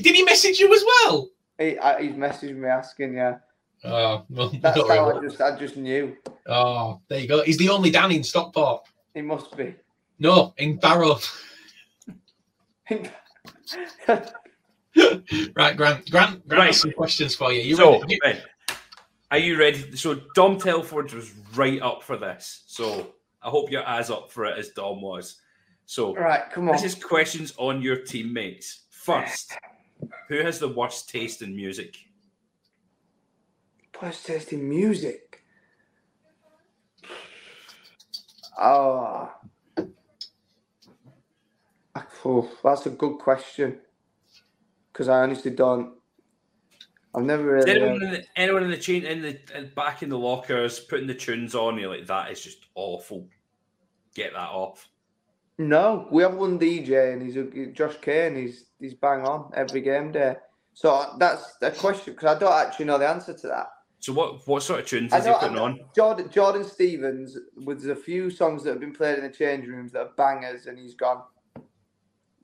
did he message you as well?
He, I, he's messaged me asking, yeah.
Oh, well,
That's
not
how
really.
I just I just knew.
oh, there you go. He's the only Dan in Stockport.
He must be.
No, in Barrow. right, Grant. Grant, Grant
Right.
has some questions for you. You
so,
ready?
Ben, are you ready? So, Dom Telford was right up for this. So, I hope you're as up for it as Dom was. So,
right, come on.
this is questions on your teammates. First, who has the worst taste in music?
Worst taste in music. Oh. oh that's a good question. Because I honestly don't. I've never really.
anyone uh, in the, anyone in the chain in the in, back in the lockers putting the tunes on? You're like, that is just awful. Get that off.
No, we have one DJ and he's a, Josh Kane. He's he's bang on every game day. So uh, that's a question because I don't actually know the answer to that.
So what what sort of tunes is he putting on?
Jordan Jordan Stevens with a few songs that have been played in the change rooms that are bangers, and he's gone.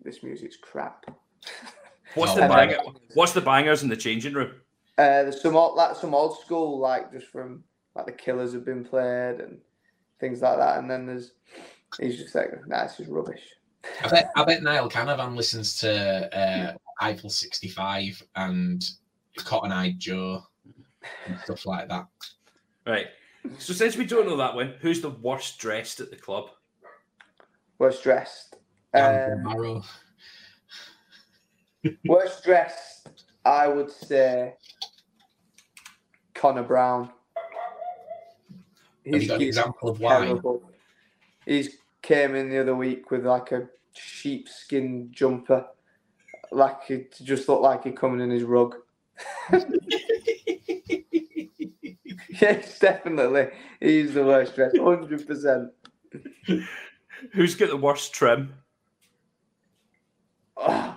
This music's crap.
What's
Oh,
the banger?
then,
What's the bangers in the changing room?
Uh, there's some old, like some old school, like just from like the Killers have been played and things like that. And then there's he's just like, nah, this is rubbish.
I bet, I bet Niall Canavan listens to uh, Eiffel 65 and Cotton Eye Joe and stuff like that.
Right. So since we don't know that one, who's the worst dressed at the club?
Worst dressed.
Dan
Um,
Barrow.
Worst dressed, I would say Connor Brown.
Have you got an example of why?
terrible. He's came in the other week with like a sheepskin jumper, like it just looked like he coming in his rug. yes, definitely, he's the worst dressed, hundred percent.
Who's got the worst trim?
Ah,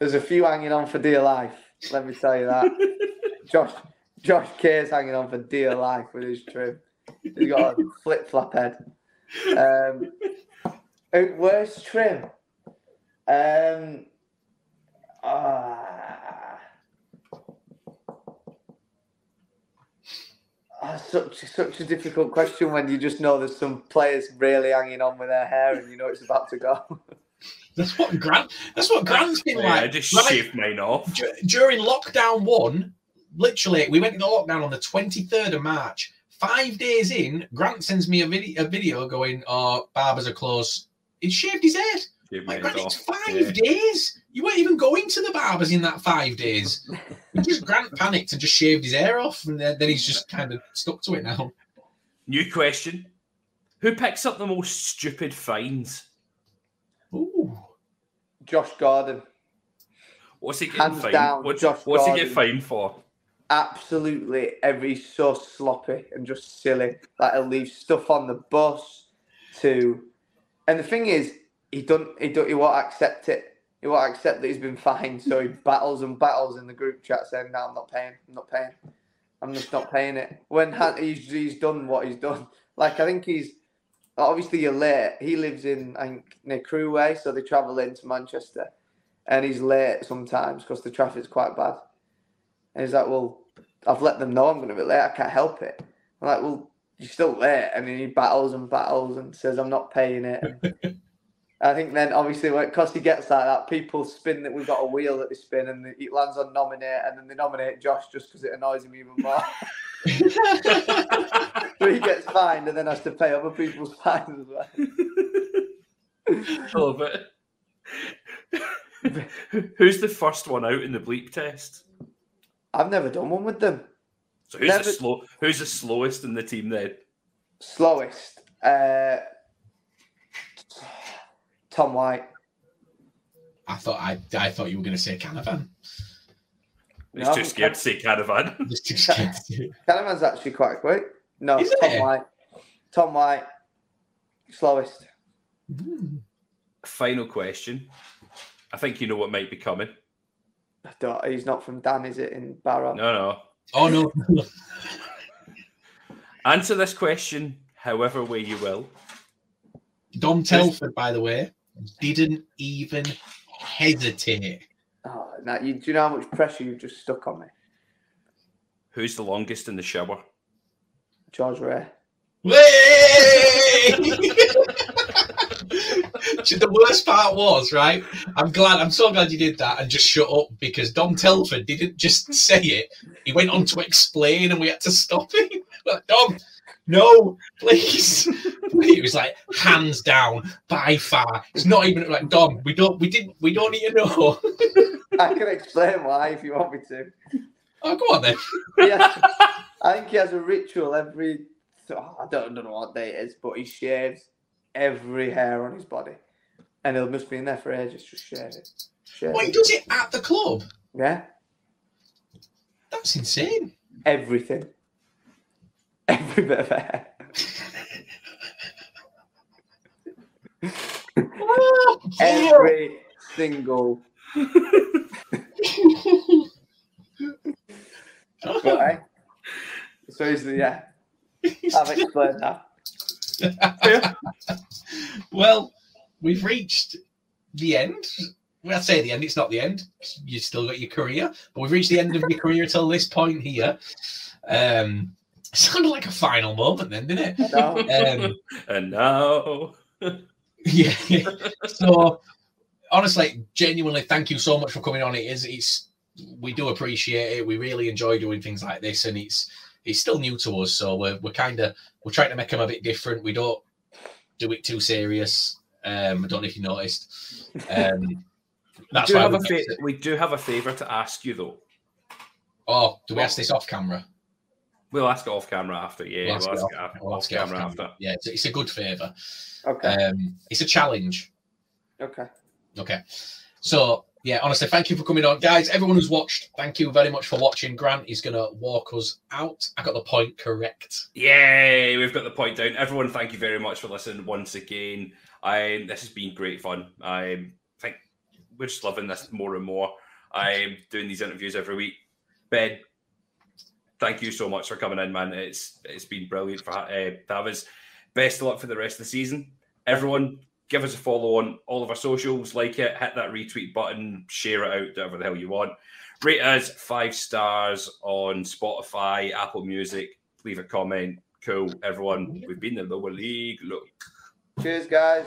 There's a few hanging on for dear life. Let me tell you that. Josh, Josh Kay's hanging on for dear life with his trim. He's got a flip flop head. Um, uh, worst trim. Um, ah. Ah, such such a difficult question when you just know there's some players really hanging on with their hair and you know it's about to go.
That's what Grant. That's what Grant's been
Yeah, I
like.
just
Right,
shaved mine off.
dur- during lockdown one, literally, we went into lockdown on the 23rd of March. Five days in, Grant sends me a video, a video going, "Oh, barbers are closed." He shaved his head.
Shaved
Like, Grant, it's five
Yeah.
days. You weren't even going to the barbers in that five days. Just Grant panicked and just shaved his hair off, and then, then he's just kind of stuck to it now.
New question. Who picks up the most stupid fines?
Ooh.
Josh Gordon,
What's he getting
Hands
fined?
down,
What's,
Josh
what's he get fined for?
absolutely every so sloppy and just silly. Like he'll leave stuff on the bus to, and the thing is, he don't he don't he won't accept it. He won't accept that he's been fined, so he battles and battles in the group chat saying, "No, I'm not paying. I'm not paying. I'm just not paying it." When he's he's done what he's done. Like I think he's obviously you're late. He lives in I think near Crewe Way, so they travel into Manchester, and he's late sometimes because the traffic's quite bad. And he's like, "Well, I've let them know I'm going to be late. I can't help it." I'm like, "Well, you're still late," and then he battles and battles and says, "I'm not paying it." I think then obviously because he gets like that, people spin that we've got a wheel that they spin, and it lands on nominate, and then they nominate Josh just because it annoys him even more. so he gets fined and then has to pay other people's fines as well.
I love it. Who's the first one out in the bleep test?
I've never done one with them.
So who's
Never-
the slow? Who's the slowest in the team then?
Slowest, uh, Tom White.
I thought I, I thought you were going to say Canavan.
He's
No,
too scared to say Canavan.
Just too scared to do it.
Canavan's actually quite quick. No,
Is
Tom
it?
White. Tom White, slowest. Hmm.
Final question. I think you know what might be coming.
I don't, he's not from Dan, is it? In Barrow.
No, no.
Oh no!
Answer this question however way you will.
Dom Telford, by the way, didn't even hesitate.
Oh, now, you, do you know how much pressure you've just stuck on me?
Who's the longest in the shower?
George Ray.
the worst part was right. I'm glad. I'm so glad you did that and just shut up because Dom Telford didn't just say it. He went on to explain, and we had to stop him. Like, Dom, no, please, it was like hands down by far. It's not even like Dom. We don't. We didn't. We don't need to know.
I can explain why if you want me to.
Oh, go on then.
Yeah, I think he has a ritual every. oh, I don't, don't know what day it is, but he shaves every hair on his body, and he'll just be in there for ages, just shave it. Shave
What he does it at the club?
Yeah,
That's insane.
everything, every bit of hair. Oh, every single. Right. So he's the yeah. I've explained that.
well, we've reached the end. Well, I say the end. It's not the end. You still got your career, but we've reached the end of your career till this point here. Um, it sounded like a final moment, then, didn't it?
No.
Um,
and now,
yeah. so, honestly, genuinely, thank you so much for coming on. It is. It's. We do appreciate it. We really enjoy doing things like this, and it's. It's still new to us, so we're we're kind of we're trying to make them a bit different. We don't do it too serious. Um, I don't know if you noticed. Um, that's
we do
why
have
we
a fa- we do have a favour to ask you though.
Oh, do we ask this off camera?
We'll ask it off camera after. Yeah,
We'll ask
we'll
it
ask
off-
it after,
we'll
off
ask it off
camera
camera.
after.
Yeah, it's, it's a good favour.
Okay.
Um, it's a challenge.
Okay.
Okay. So yeah, honestly, thank you for coming on, guys. Everyone who's watched, thank you very much for watching. Grant is gonna walk us out. I got the point correct.
Yay, we've got the point down. Everyone, thank you very much for listening once again. I this has been great fun. I think we're just loving this more and more. I'm doing these interviews every week. Ben, thank you so much for coming in, man. It's it's been brilliant for uh, to us. Best of luck for the rest of the season. Everyone, give us a follow on all of our socials, like it, hit that retweet button, share it out, whatever the hell you want. Rate us five stars on Spotify, Apple Music. Leave a comment. Cool, everyone. We've been the lower league. Look.
Cheers, guys.